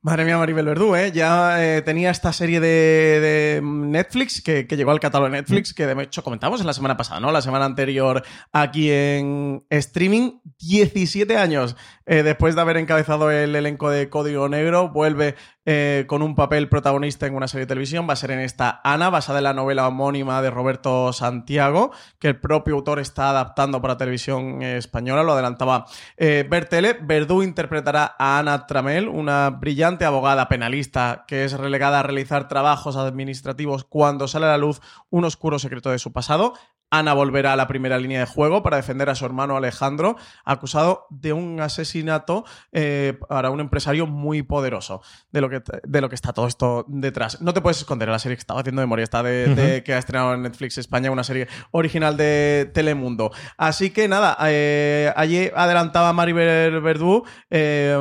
Madre mía, Maribel Verdú, ¿eh? Ya eh, tenía esta serie de, de Netflix que, que llegó al catálogo de Netflix, que de hecho comentamos en la semana pasada, ¿no? La semana anterior aquí en streaming. 17 años eh, después de haber encabezado el elenco de Código Negro, vuelve eh, con un papel protagonista en una serie de televisión. Va a ser en esta Ana, basada en la novela homónima de Roberto Santiago, que el propio autor está adaptando para televisión española. Lo adelantaba Bertele. Verdú interpretará a Ana Tramel, una brillante abogada penalista que es relegada a realizar trabajos administrativos cuando sale a la luz un oscuro secreto de su pasado. Ana volverá a la primera línea de juego para defender a su hermano Alejandro, acusado de un asesinato eh, para un empresario muy poderoso, de lo, que, de lo que está todo esto detrás. No te puedes esconder la serie que estaba haciendo de memoria, está de, de- que ha estrenado en Netflix España, una serie original de Telemundo. Así que nada, eh, allí adelantaba Maribel Verdú, eh,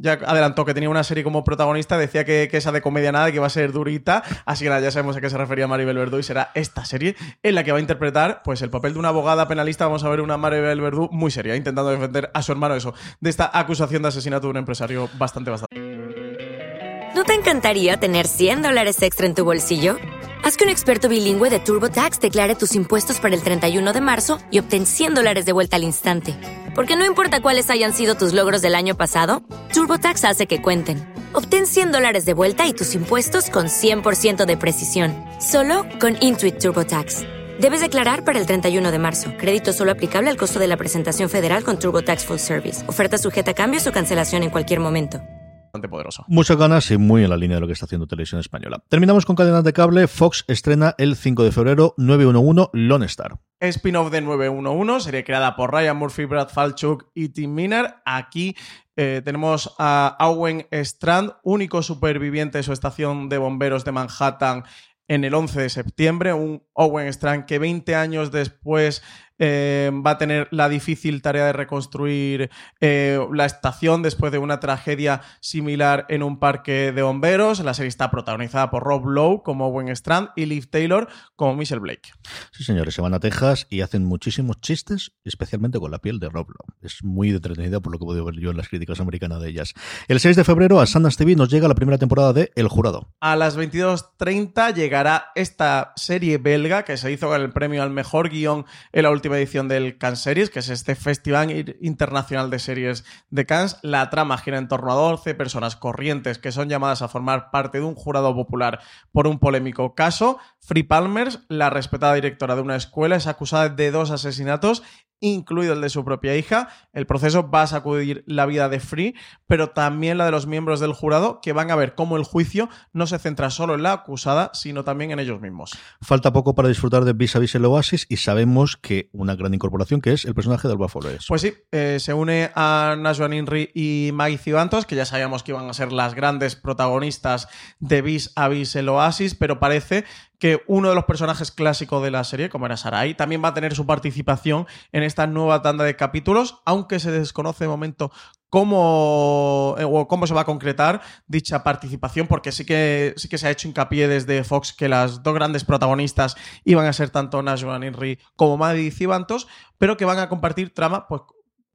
ya adelantó que tenía una serie como protagonista, decía que, que esa de comedia nada, que iba a ser durita, así que nada, ya sabemos a qué se refería Maribel Verdú y será esta serie en la que va a interpretar pues el papel de una abogada penalista. Vamos a ver una Maribel Verdú muy seria, intentando defender a su hermano eso, de esta acusación de asesinato de un empresario bastante, bastante.
¿No te encantaría tener 100 dólares extra en tu bolsillo? Haz que un experto bilingüe de TurboTax declare tus impuestos para el 31 de marzo y obtén 100 dólares de vuelta al instante. Porque no importa cuáles hayan sido tus logros del año pasado, TurboTax hace que cuenten. Obtén 100 dólares de vuelta y tus impuestos con 100% de precisión, solo con Intuit TurboTax. Debes declarar para el 31 de marzo. Crédito solo aplicable al costo de la presentación federal con Turbo Tax Full Service. Oferta sujeta a cambios o cancelación en cualquier momento.
Bastante poderoso.
Muchas ganas y muy en la línea de lo que está haciendo Televisión Española. Terminamos con cadenas de cable. Fox estrena el 5 de febrero 911 Lone Star.
Spin-off de 911, serie creada por Ryan Murphy, Brad Falchuk y Tim Miner. Aquí eh, tenemos a Owen Strand, único superviviente de su estación de bomberos de Manhattan en el 11 de septiembre. Un Owen Strand que 20 años después eh, va a tener la difícil tarea de reconstruir eh, la estación después de una tragedia similar en un parque de bomberos. La serie está protagonizada por Rob Lowe como Owen Strand y Liv Taylor como Michelle Blake.
Sí, señores, se van a Texas y hacen muchísimos chistes, especialmente con la piel de Rob Lowe. Es muy entretenida por lo que he podido ver yo en las críticas americanas de ellas. El 6 de febrero a Sundance TV nos llega la primera temporada de El Jurado.
A las 22.30 llegará esta serie belga que se hizo con el premio al mejor guion en la última edición del Cannes Series, que es este Festival Internacional de Series de Cannes. La trama gira en torno a 12 personas corrientes que son llamadas a formar parte de un jurado popular por un polémico caso. Free Palmers, la respetada directora de una escuela, es acusada de dos asesinatos incluido el de su propia hija. El proceso va a sacudir la vida de Free, pero también la de los miembros del jurado, que van a ver cómo el juicio no se centra solo en la acusada, sino también en ellos mismos.
Falta poco para disfrutar de Vis a Vis el Oasis y sabemos que una gran incorporación que es el personaje de Alba Flores.
Pues sí, eh, se une a Najwa Inri y Maggie Cibantos, que ya sabíamos que iban a ser las grandes protagonistas de Vis a Vis el Oasis, pero parece que uno de los personajes clásicos de la serie, como era Sarai, también va a tener su participación en esta nueva tanda de capítulos, aunque se desconoce de momento cómo, eh, cómo se va a concretar dicha participación, porque sí que, sí que se ha hecho hincapié desde Fox que las dos grandes protagonistas iban a ser tanto Najwa Inri como Maggie Cibantos, pero que van a compartir trama pues,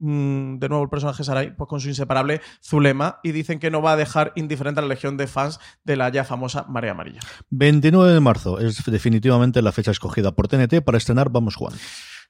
mm, de nuevo el personaje Sarai, pues con su inseparable Zulema, y dicen que no va a dejar indiferente a la legión de fans de la ya famosa Marea Amarilla.
29 de marzo es definitivamente la fecha escogida por TNT para estrenar Vamos Juan.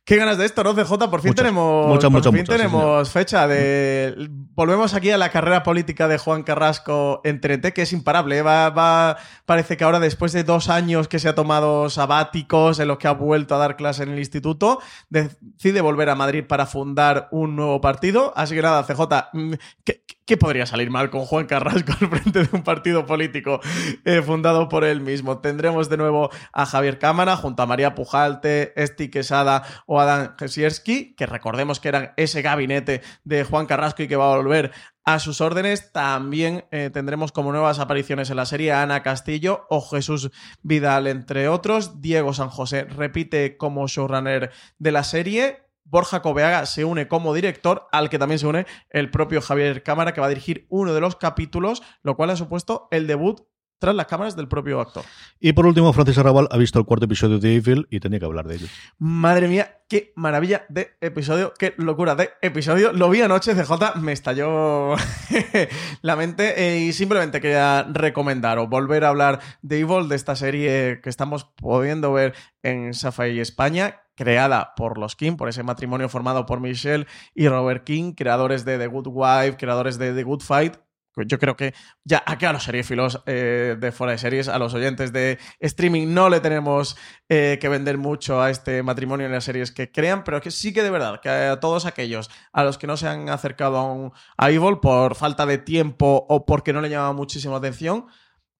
Qué ganas de esto, ¿no, CJ? Por fin
Muchas,
tenemos,
muchas,
por
muchas,
fin
sí,
tenemos fecha de. Volvemos aquí a la carrera política de Juan Carrasco en TNT, que es imparable. ¿eh? Va, va, parece que ahora, después de dos años que se ha tomado sabáticos, en los que ha vuelto a dar clase en el instituto, decide volver a Madrid para fundar un nuevo partido. Así que nada, CJ, mm, ¿qué, qué podría salir mal con Juan Carrasco al frente de un partido político eh, fundado por él mismo? Tendremos de nuevo a Javier Cámara junto a María Pujalte, Esti Quesada o Adán Jesierski, que recordemos que eran ese gabinete de Juan Carrasco y que va a volver a sus órdenes. También eh, tendremos como nuevas apariciones en la serie a Ana Castillo o Jesús Vidal, entre otros. Diego San José repite como showrunner de la serie. Borja Cobeaga se une como director, al que también se une el propio Javier Cámara, que va a dirigir uno de los capítulos, lo cual ha supuesto el debut tras las cámaras del propio actor.
Y por último, Francis Arrabal ha visto el cuarto episodio de Evil y tenía que hablar de ello.
Madre mía, qué maravilla de episodio, qué locura de episodio. Lo vi anoche, CJ, me estalló la mente eh, y simplemente quería recomendar o volver a hablar de Evil, de esta serie que estamos pudiendo ver en Safari España, creada por los King, por ese matrimonio formado por Michelle y Robert King, creadores de The Good Wife, creadores de The Good Fight. Yo creo que ya a los seriefilos eh, de fuera de series, a los oyentes de streaming, no le tenemos eh, que vender mucho a este matrimonio en las series que crean, pero que sí que de verdad, que a todos aquellos a los que no se han acercado a Evil por falta de tiempo o porque no le llama muchísima atención,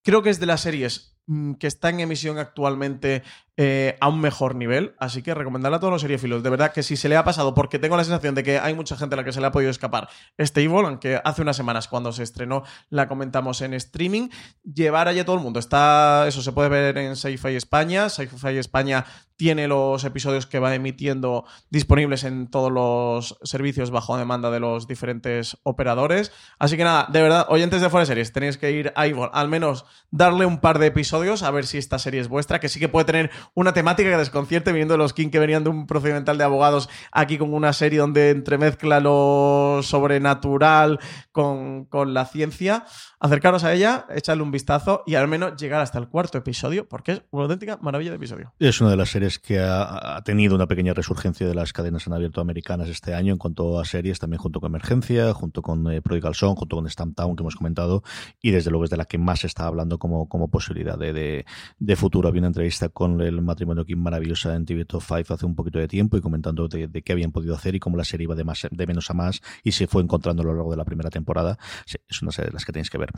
creo que es de las series que está en emisión actualmente eh, a un mejor nivel. Así que recomendarle a todos los seriefilos. De verdad que si se le ha pasado, porque tengo la sensación de que hay mucha gente a la que se le ha podido escapar este Evil, aunque hace unas semanas cuando se estrenó la comentamos en streaming, llevar allá todo el mundo. Está, eso se puede ver en Sci-Fi España. Sci-Fi España tiene los episodios que va emitiendo disponibles en todos los servicios bajo demanda de los diferentes operadores. Así que nada, de verdad, oyentes de Fuera Series, tenéis que ir a Evil, al menos darle un par de episodios a ver si esta serie es vuestra, que sí que puede tener una temática que desconcierte viniendo los King que venían de un procedimental de abogados aquí con una serie donde entremezcla lo sobrenatural con, con la ciencia. Acercaros a ella, echarle un vistazo y al menos llegar hasta el cuarto episodio, porque es una auténtica maravilla de episodio.
Es una de las series que ha, tenido una pequeña resurgencia de las cadenas en abierto americanas este año en cuanto a series, también junto con Emergencia, junto con eh, Prodigal Son, junto con Stamptown que hemos comentado, y desde luego es de la que más se está hablando como, como posibilidades. De, de, de futuro. Había una entrevista con el matrimonio Kim maravillosa en TV Top 5 hace un poquito de tiempo y comentando de, de qué habían podido hacer y cómo la serie iba de, más, de menos a más y se fue encontrando a lo largo de la primera temporada. Sí, es una serie de las que tenéis que ver.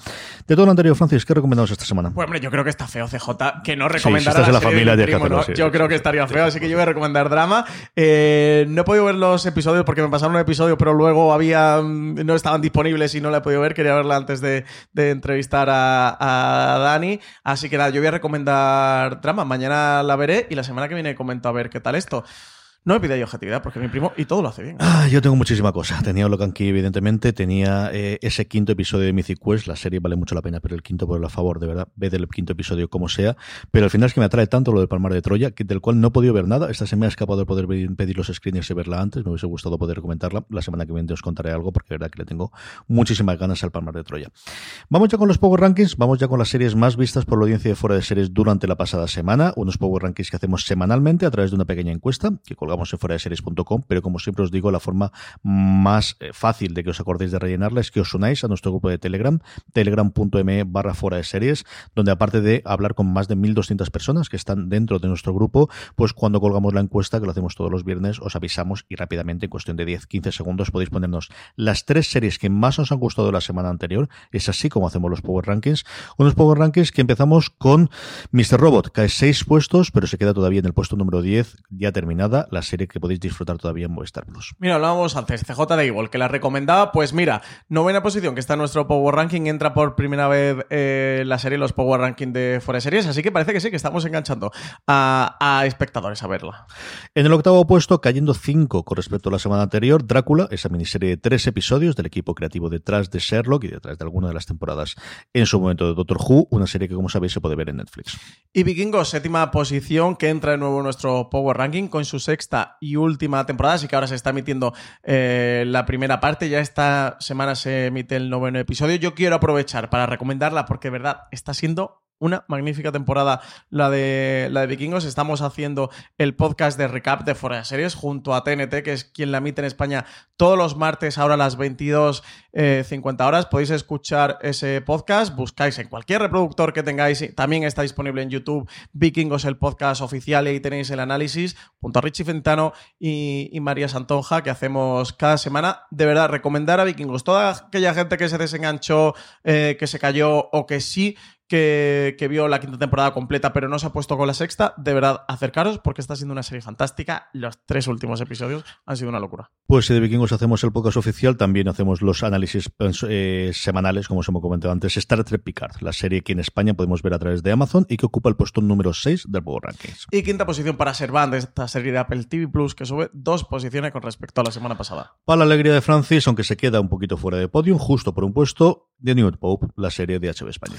De todo lo anterior, Francis, ¿qué recomendamos esta semana?
Pues hombre, yo creo que está feo CJ que no
si
recomendara
estás en la sí,
Yo
sí,
creo que estaría feo, así que yo voy a recomendar drama. Eh, no he podido ver los episodios porque me pasaron un episodio, pero luego había mm, no estaban disponibles y no la he podido ver. Quería verla antes de, de entrevistar a, a Dani. Así que nada, yo voy a recomendar drama. Mañana la veré y la semana que viene comento a ver qué tal esto. No me pide objetividad porque mi primo y todo lo hace bien.
Ah, yo tengo muchísima cosa. Tenía Locan Key, evidentemente. Tenía eh, ese quinto episodio de Mythic Quest. La serie vale mucho la pena, pero el quinto por a favor, de verdad. Ve del quinto episodio como sea. Pero al final es que me atrae tanto lo del Palmar de Troya, que del cual no he podido ver nada. Esta se me ha escapado de poder pedir los screeners y verla antes. Me hubiese gustado poder comentarla. La semana que viene os contaré algo, porque de verdad que le tengo muchísimas ganas al Palmar de Troya. Vamos ya con los Power Rankings. Vamos ya con las series más vistas por la audiencia de fuera de series durante la pasada semana. Unos Power Rankings que hacemos semanalmente a través de una pequeña encuesta que colgamos en fuera de series.com. Pero como siempre os digo, la forma más eh, fácil de que os acordéis de rellenarla es que os unáis a nuestro grupo de Telegram, telegram.me barra fuera de series, donde aparte de hablar con más de 1.200 personas que están dentro de nuestro grupo, pues cuando colgamos la encuesta, que lo hacemos todos los viernes, os avisamos y rápidamente, en cuestión de 10-15 segundos, podéis ponernos las tres series que más os han gustado la semana anterior. Es así como hacemos los Power Rankings. Unos Power Rankings que empezamos con Mr. Robot, cae seis puestos, pero se queda todavía en el puesto número 10, ya terminada, la serie que podéis disfrutar todavía en Movistar Plus.
Mira, hablábamos antes, CJ de Evil, que la recomendaba. Pues mira, novena posición, que está en nuestro Power Ranking, entra por primera vez eh, la serie, los Power Ranking de Fuera de Series. Así que parece que sí, que estamos enganchando a, a espectadores a verla.
En el octavo puesto, cayendo 5 con respecto a la semana anterior, Drácula, esa miniserie de tres episodios del equipo creativo detrás de Sherlock y detrás de alguna de las temporadas en su momento de Doctor Who, una serie que como sabéis se puede ver en Netflix.
Y Vikingos, séptima posición, que entra de nuevo en nuestro Power Ranking con su sexta y última temporada. Así que ahora se está emitiendo eh, la primera parte. Ya esta semana se emite el noveno episodio. Yo quiero aprovechar para recomendarla porque, de verdad, está siendo una magnífica temporada la de, la de Vikingos. Estamos haciendo el podcast de recap de Fuera de Series junto a TNT, que es quien la emite en España todos los martes, ahora a las 22.50 horas. Podéis escuchar ese podcast, buscáis en cualquier reproductor que tengáis. También está disponible en YouTube Vikingos, el podcast oficial, y ahí tenéis el análisis junto a Richie Fentano y, y María Santonja, que hacemos cada semana. De verdad, recomendar a Vikingos. Toda aquella gente que se desenganchó, eh, que se cayó o que sí que, que, vio la quinta temporada completa pero no se ha puesto con la sexta, de verdad acercaros porque está siendo una serie fantástica. Los tres últimos episodios han sido una locura.
Pues si de Vikingos hacemos el podcast oficial, también hacemos los análisis eh, semanales, como os hemos comentado antes, Star Trek Picard, la serie que en España podemos ver a través de Amazon y que ocupa el puesto número 6 del Power Rankings.
Y quinta posición para Servant, esta serie de Apple TV Plus que sube dos posiciones con respecto a la semana pasada.
Para la alegría de Francis, aunque se queda un poquito fuera de podium, justo por un puesto, The New Pope, la serie de HBO España.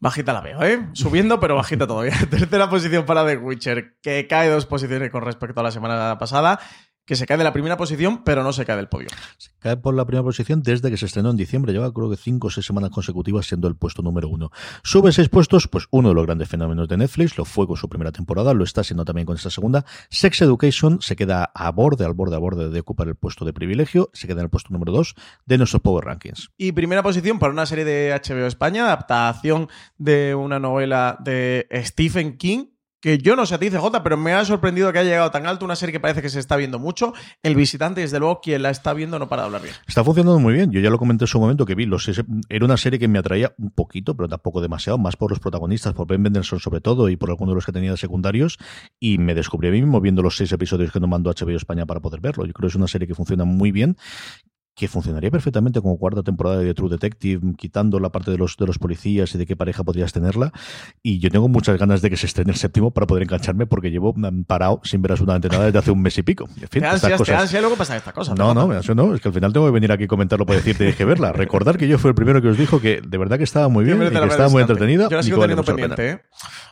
Bajita la veo, ¿eh? Subiendo, pero bajita todavía. Tercera posición para The Witcher, que cae dos posiciones con respecto a la semana pasada. Que se cae de la primera posición, pero no se cae del podio.
Se cae por la primera posición desde que se estrenó en diciembre. Lleva creo que cinco o seis semanas consecutivas siendo el puesto número uno. Sube seis puestos, pues uno de los grandes fenómenos de Netflix. Lo fue con su primera temporada, lo está siendo también con esta segunda. Sex Education se queda a borde, al borde, al borde de ocupar el puesto de privilegio. Se queda en el puesto número dos de nuestros Power Rankings.
Y primera posición para una serie de HBO España, adaptación de una novela de Stephen King, que yo no sé a ti, CJ, pero me ha sorprendido que haya llegado tan alto, una serie que parece que se está viendo mucho. El visitante, desde luego, quien la está viendo no para de hablar bien.
Está funcionando muy bien. Yo ya lo comenté en su momento que vi los era una serie que me atraía un poquito, pero tampoco demasiado, más por los protagonistas, por Ben Mendelssohn sobre todo y por algunos de los que tenía de secundarios. Y me descubrí a mí mismo viendo los seis episodios que nos mandó HBO España para poder verlo. Yo creo que es una serie que funciona muy bien que funcionaría perfectamente como cuarta temporada de True Detective, quitando la parte de los, de los policías y de qué pareja podrías tenerla. Y yo tengo muchas ganas de que se estrene el séptimo para poder engancharme, porque llevo parado sin ver absolutamente nada desde hace un mes y pico. En fin,
te ansias,
cosas...
te ansias, luego pasa esta cosa.
No, no, no, no, es que al final tengo que venir aquí a comentarlo para decirte de que verla. Recordar que yo fui el primero que os dijo que de verdad que estaba muy bien, y que estaba muy entretenida.
Yo la sigo teniendo pendiente, ¿eh?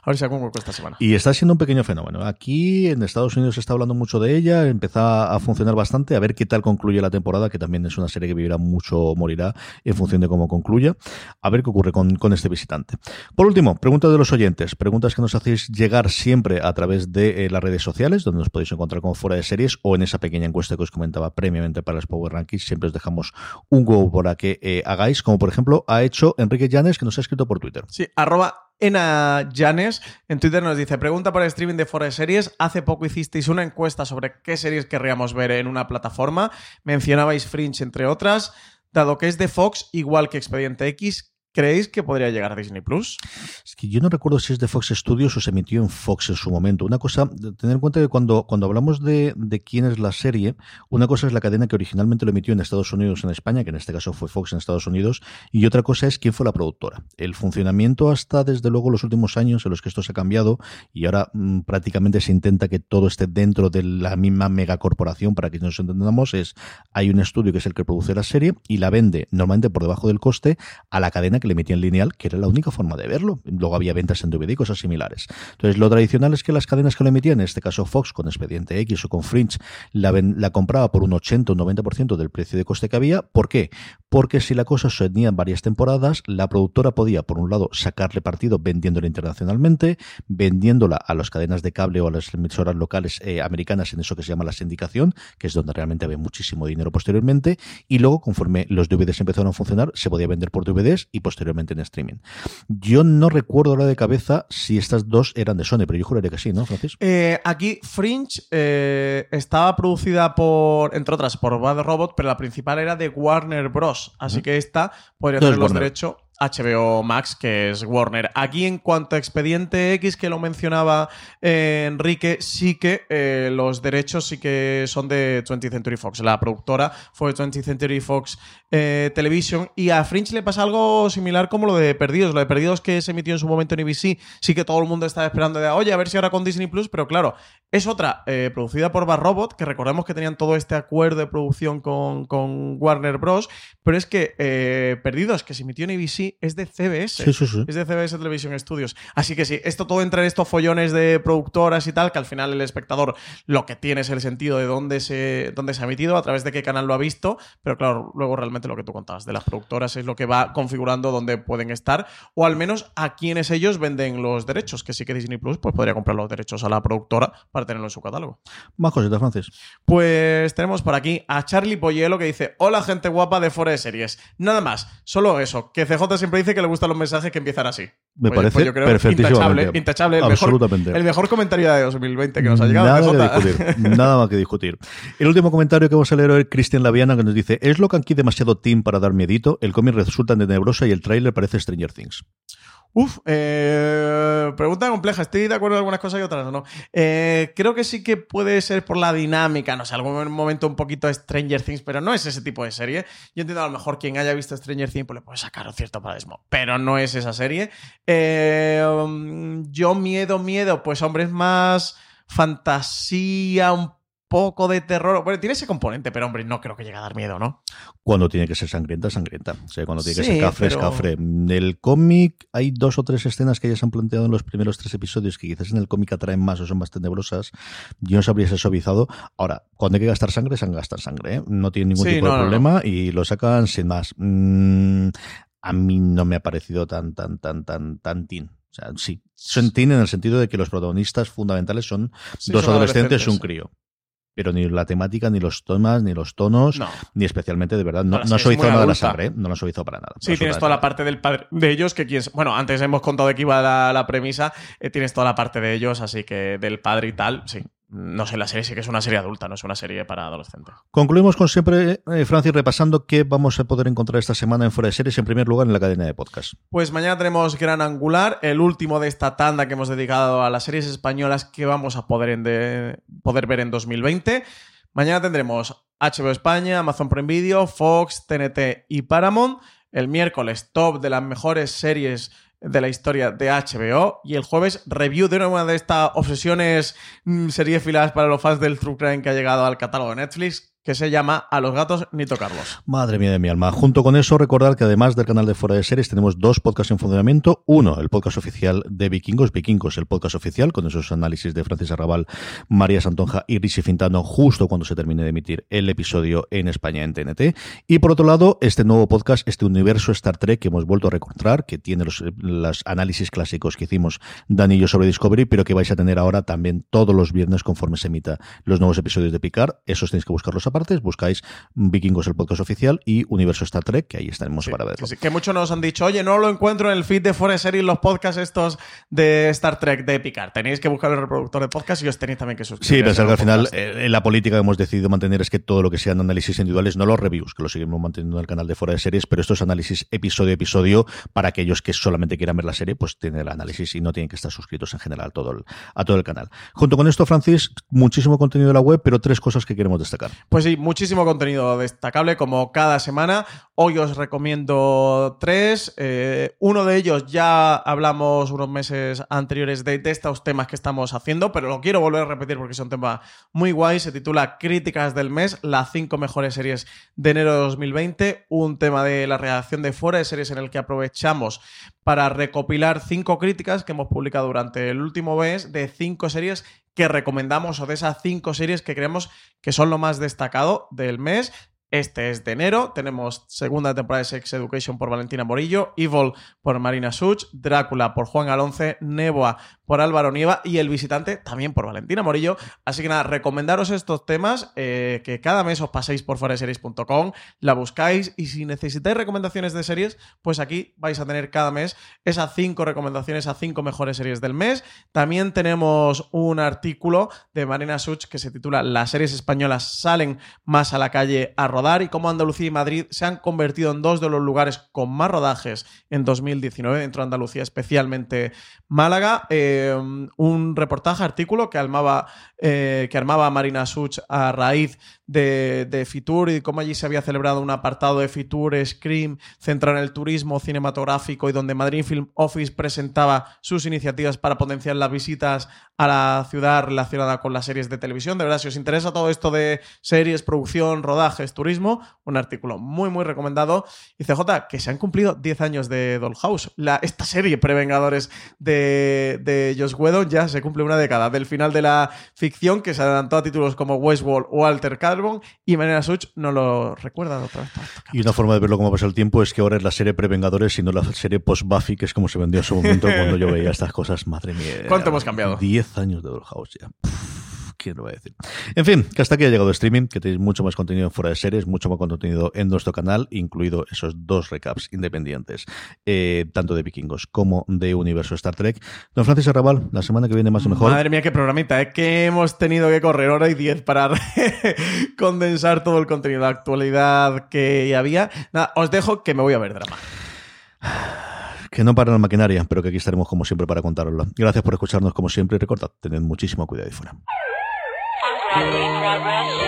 A ver si hago esta semana.
Y está siendo un pequeño fenómeno. Aquí en Estados Unidos se está hablando mucho de ella, empezó a funcionar bastante, a ver qué tal concluye la temporada, que también es una serie que vivirá mucho morirá en función de cómo concluya. A ver qué ocurre con, este visitante. Por último, preguntas de los oyentes. Preguntas que nos hacéis llegar siempre a través de eh, las redes sociales, donde nos podéis encontrar como fuera de series o en esa pequeña encuesta que os comentaba previamente para los Power Rankings. Siempre os dejamos un go para que eh, hagáis, como por ejemplo ha hecho Enrique Llanes, que nos ha escrito por Twitter.
Sí, arroba Ena Llanes en Twitter nos dice, pregunta por el streaming de Fora de Series. Hace poco hicisteis una encuesta sobre qué series querríamos ver en una plataforma. Mencionabais Fringe, entre otras. Dado que es de Fox, igual que Expediente X, ¿creéis que podría llegar a Disney Plus?
Es que yo no recuerdo si es de Fox Studios o se emitió en Fox en su momento. Una cosa, tener en cuenta que cuando, cuando hablamos de, de quién es la serie, una cosa es la cadena que originalmente lo emitió en Estados Unidos en España, que en este caso fue Fox en Estados Unidos, y otra cosa es quién fue la productora. El funcionamiento hasta desde luego los últimos años en los que esto se ha cambiado y ahora mm, prácticamente se intenta que todo esté dentro de la misma megacorporación para que nos entendamos es hay un estudio que es el que produce la serie y la vende normalmente por debajo del coste a la cadena que le emitía en lineal, que era la única forma de verlo. Luego había ventas en DVD y cosas similares. Entonces, lo tradicional es que las cadenas que lo emitían, en este caso Fox con Expediente X o con Fringe, la, la compraba por un 80 o un 90% del precio de coste que había. ¿Por qué? Porque si la cosa se en varias temporadas, la productora podía, por un lado, sacarle partido vendiéndola internacionalmente, vendiéndola a las cadenas de cable o a las emisoras locales eh, americanas en eso que se llama la sindicación, que es donde realmente había muchísimo dinero posteriormente, y luego, conforme los DVDs empezaron a funcionar, se podía vender por DVDs y posteriormente en streaming. Yo no recuerdo ahora de cabeza si estas dos eran de Sony, pero yo juraría que sí, ¿no, Francis?
Eh, aquí Fringe eh, estaba producida por, entre otras, por Bad Robot, pero la principal era de Warner Bros. Así que esta podría tener los derechos HBO Max, que es Warner. Aquí, en cuanto a Expediente X, que lo mencionaba eh, Enrique, sí que eh, los derechos sí que son de 20th Century Fox. La productora fue 20th Century Fox eh, Television. Y a Fringe le pasa algo similar como lo de Perdidos. Lo de Perdidos que se emitió en su momento en ABC, sí que todo el mundo estaba esperando de, oye, a ver si ahora con Disney Plus, pero claro, es otra producida por Bad Robot, que recordemos que tenían todo este acuerdo de producción con, con Warner Bros. Pero es que Perdidos, que se emitió en ABC, es de CBS.
Sí, sí, sí.
Es de CBS Television Studios. Así que sí, esto todo entra en estos follones de productoras y tal, que al final el espectador lo que tiene es el sentido de dónde se, dónde se ha emitido, a través de qué canal lo ha visto, pero claro, luego realmente lo que tú contabas de las productoras es lo que va configurando dónde pueden estar, o al menos a quienes ellos venden los derechos, que sí que Disney Plus pues podría comprar los derechos a la productora para tenerlo en su catálogo.
Más cositas, Francis.
Pues tenemos por aquí a Charlie Poyelo que dice: Hola, gente guapa de Fora de Series. Nada más, solo eso. Que CJ siempre dice que le gustan los mensajes que empiezan así.
Me
Pues-
parece
pues yo creo. Intachable, intachable. El mejor,
Absolutamente.
el mejor comentario de 2020 que nos ha llegado.
Nada que discutir, nada más que discutir. El último comentario que vamos a leer hoy, Cristian Laviana, que nos dice: ¿Es Locan Key demasiado team para dar miedito? El cómic resulta tenebrosa y el tráiler parece Stranger Things.
Uf, eh, pregunta compleja. Estoy de acuerdo en algunas cosas y otras no. Eh, creo que sí que puede ser por la dinámica, no sé, algún momento un poquito Stranger Things, pero no es ese tipo de serie. Yo entiendo a lo mejor quien haya visto Stranger Things pues le puede sacar un cierto paradiso, pero no es esa serie. Eh, um, yo miedo, miedo, pues hombre, es más fantasía, un poco de terror. Bueno, tiene ese componente, pero hombre, no creo que llegue a dar miedo, ¿no?
Cuando tiene que ser sangrienta, sangrienta. O sea, cuando tiene que
Sí,
ser cafre,
pero-
es cafre. En el cómic hay dos o tres escenas que ya se han planteado en los primeros tres episodios que quizás en el cómic atraen más o son más tenebrosas. Yo no sabría ser suavizado. Ahora, cuando hay que gastar sangre, se han gastar sangre. ¿eh? No tiene ningún
Sí,
tipo
no,
de
no, no.
problema y lo sacan sin más. Mm, a mí no me ha parecido tan, tan, tan, tan, tan teen. O sea, sí, son teen en el sentido de que los protagonistas fundamentales son
Sí,
dos
son
adolescentes y un crío. Pero ni la temática, ni los temas, ni los tonos,
No.
ni especialmente, de verdad, no,
No, la muy
nada la
adulta.
sangre, ¿eh? no la suavizado para nada.
Sí, tienes toda la parte del padre de ellos, que quien. Bueno, antes hemos contado de que iba la, la premisa, eh, tienes toda la parte de ellos, así que del padre y tal, sí. No sé, la serie sí que es una serie adulta, no es una serie para adolescentes.
Concluimos con siempre, eh, Francis, repasando qué vamos a poder encontrar esta semana en Fuera de Series, en primer lugar en la cadena de podcast.
Pues mañana tenemos Gran Angular, el último de esta tanda que hemos dedicado a las series españolas que vamos a poder, en de- poder ver en 2020. Mañana tendremos HBO España, Amazon Prime Video, Fox, TNT y Paramount. El miércoles, top de las mejores series de la historia de HBO. Y el jueves, review de una de estas obsesiones mm, seriéfilas para los fans del True Crime que ha llegado al catálogo de Netflix, que se llama A los gatos ni tocarlos.
Madre mía de mi alma. Junto con eso, recordar que además del canal de Fuera de Series, tenemos dos podcasts en funcionamiento. Uno, el podcast oficial de Vikingos, Vikingos, el podcast oficial, con esos análisis de Francis Arrabal, María Santonja y Rishi Fintano, justo cuando se termine de emitir el episodio en España en TNT. Y por otro lado, este nuevo podcast, este universo Star Trek que hemos vuelto a encontrar, que tiene los, análisis clásicos que hicimos Dani y yo sobre Discovery, pero que vais a tener ahora también todos los viernes conforme se emita los nuevos episodios de Picard. Esos tenéis que buscarlos aparte partes, buscáis Vikingos el podcast oficial y Universo Star Trek, que ahí estaremos para verlo.
Sí, que muchos nos han dicho, oye, no lo encuentro en el feed de Forest Series, los podcasts estos de Star Trek de Picard. Tenéis que buscar el reproductor de podcast y os tenéis también que suscribir.
Sí, pensar que al final eh, la política que hemos decidido mantener es que todo lo que sean análisis individuales, no los reviews, que lo seguimos manteniendo en el canal de Fuera de Series, pero estos análisis episodio a episodio para aquellos que solamente quieran ver la serie, pues tienen el análisis y no tienen que estar suscritos en general a todo el, a todo el canal. Junto con esto, Francis, muchísimo contenido de la web, pero tres cosas que queremos destacar.
Pues sí, muchísimo contenido destacable como cada semana. Hoy os recomiendo tres. Eh, uno de ellos ya hablamos unos meses anteriores de, de estos temas que estamos haciendo, pero lo quiero volver a repetir porque es un tema muy guay. Se titula Críticas del mes, las cinco mejores series de enero de 2020. Un tema de la redacción de fuera de series en el que aprovechamos para recopilar cinco críticas que hemos publicado durante el último mes de cinco series que recomendamos o de esas cinco series que creemos que son lo más destacado del mes. Este es de enero. Tenemos segunda temporada de Sex Education por Valentina Morillo, Evil por Marina Such, Drácula por Juan Alonce, Neboa por Álvaro Nieva y El Visitante también por Valentina Morillo. Así que nada, recomendaros estos temas, eh, que cada mes os paséis por foreseries.com, la buscáis y si necesitáis recomendaciones de series, pues aquí vais a tener cada mes esas cinco recomendaciones a cinco mejores series del mes. También tenemos un artículo de Marina Such que se titula Las series españolas salen más a la calle a rodar y cómo Andalucía y Madrid se han convertido en dos de los lugares con más rodajes en 2019 dentro de Andalucía, especialmente Málaga. Eh, un reportaje, artículo que armaba, eh, que armaba Marina Such a raíz de, de, Fitur y cómo allí se había celebrado un apartado de Fitur Scream centrado en el turismo cinematográfico y donde Madrid Film Office presentaba sus iniciativas para potenciar las visitas a la ciudad relacionada con las series de televisión. De verdad, si os interesa todo esto de series, producción, rodajes, turismo, un artículo muy, muy recomendado. Y CJ, que se han cumplido 10 años de Dollhouse. La, esta serie Prevengadores de, de Josh Whedon ya se cumple una década del final de la ficción que se adelantó a títulos como Westworld o Alter Carbon y Marina Such no lo recuerda otra vez.
Y una forma de verlo como pasa el tiempo es que ahora es la serie Prevengadores y no la serie post-Buffy, que es como se vendió en su momento cuando yo veía estas cosas. Madre mía.
¿Cuánto hemos cambiado?
10 años de Dollhouse ya. Pff, ¿Quién lo va a decir? En fin, que hasta aquí ha llegado streaming, que tenéis mucho más contenido en fuera de series, mucho más contenido en nuestro canal, incluido esos dos recaps independientes, eh, tanto de vikingos como de universo Star Trek. Don Francis Arrabal, la semana que viene más o mejor.
Madre mía, qué programita, ¿eh? que hemos tenido que correr hora y diez para condensar todo el contenido de actualidad que había. Nada, os dejo que me voy a ver drama.
Que no para la maquinaria, pero que aquí estaremos como siempre para contároslo. Gracias por escucharnos como siempre y recordad, tened muchísimo cuidado y fuera.
progress
in progress.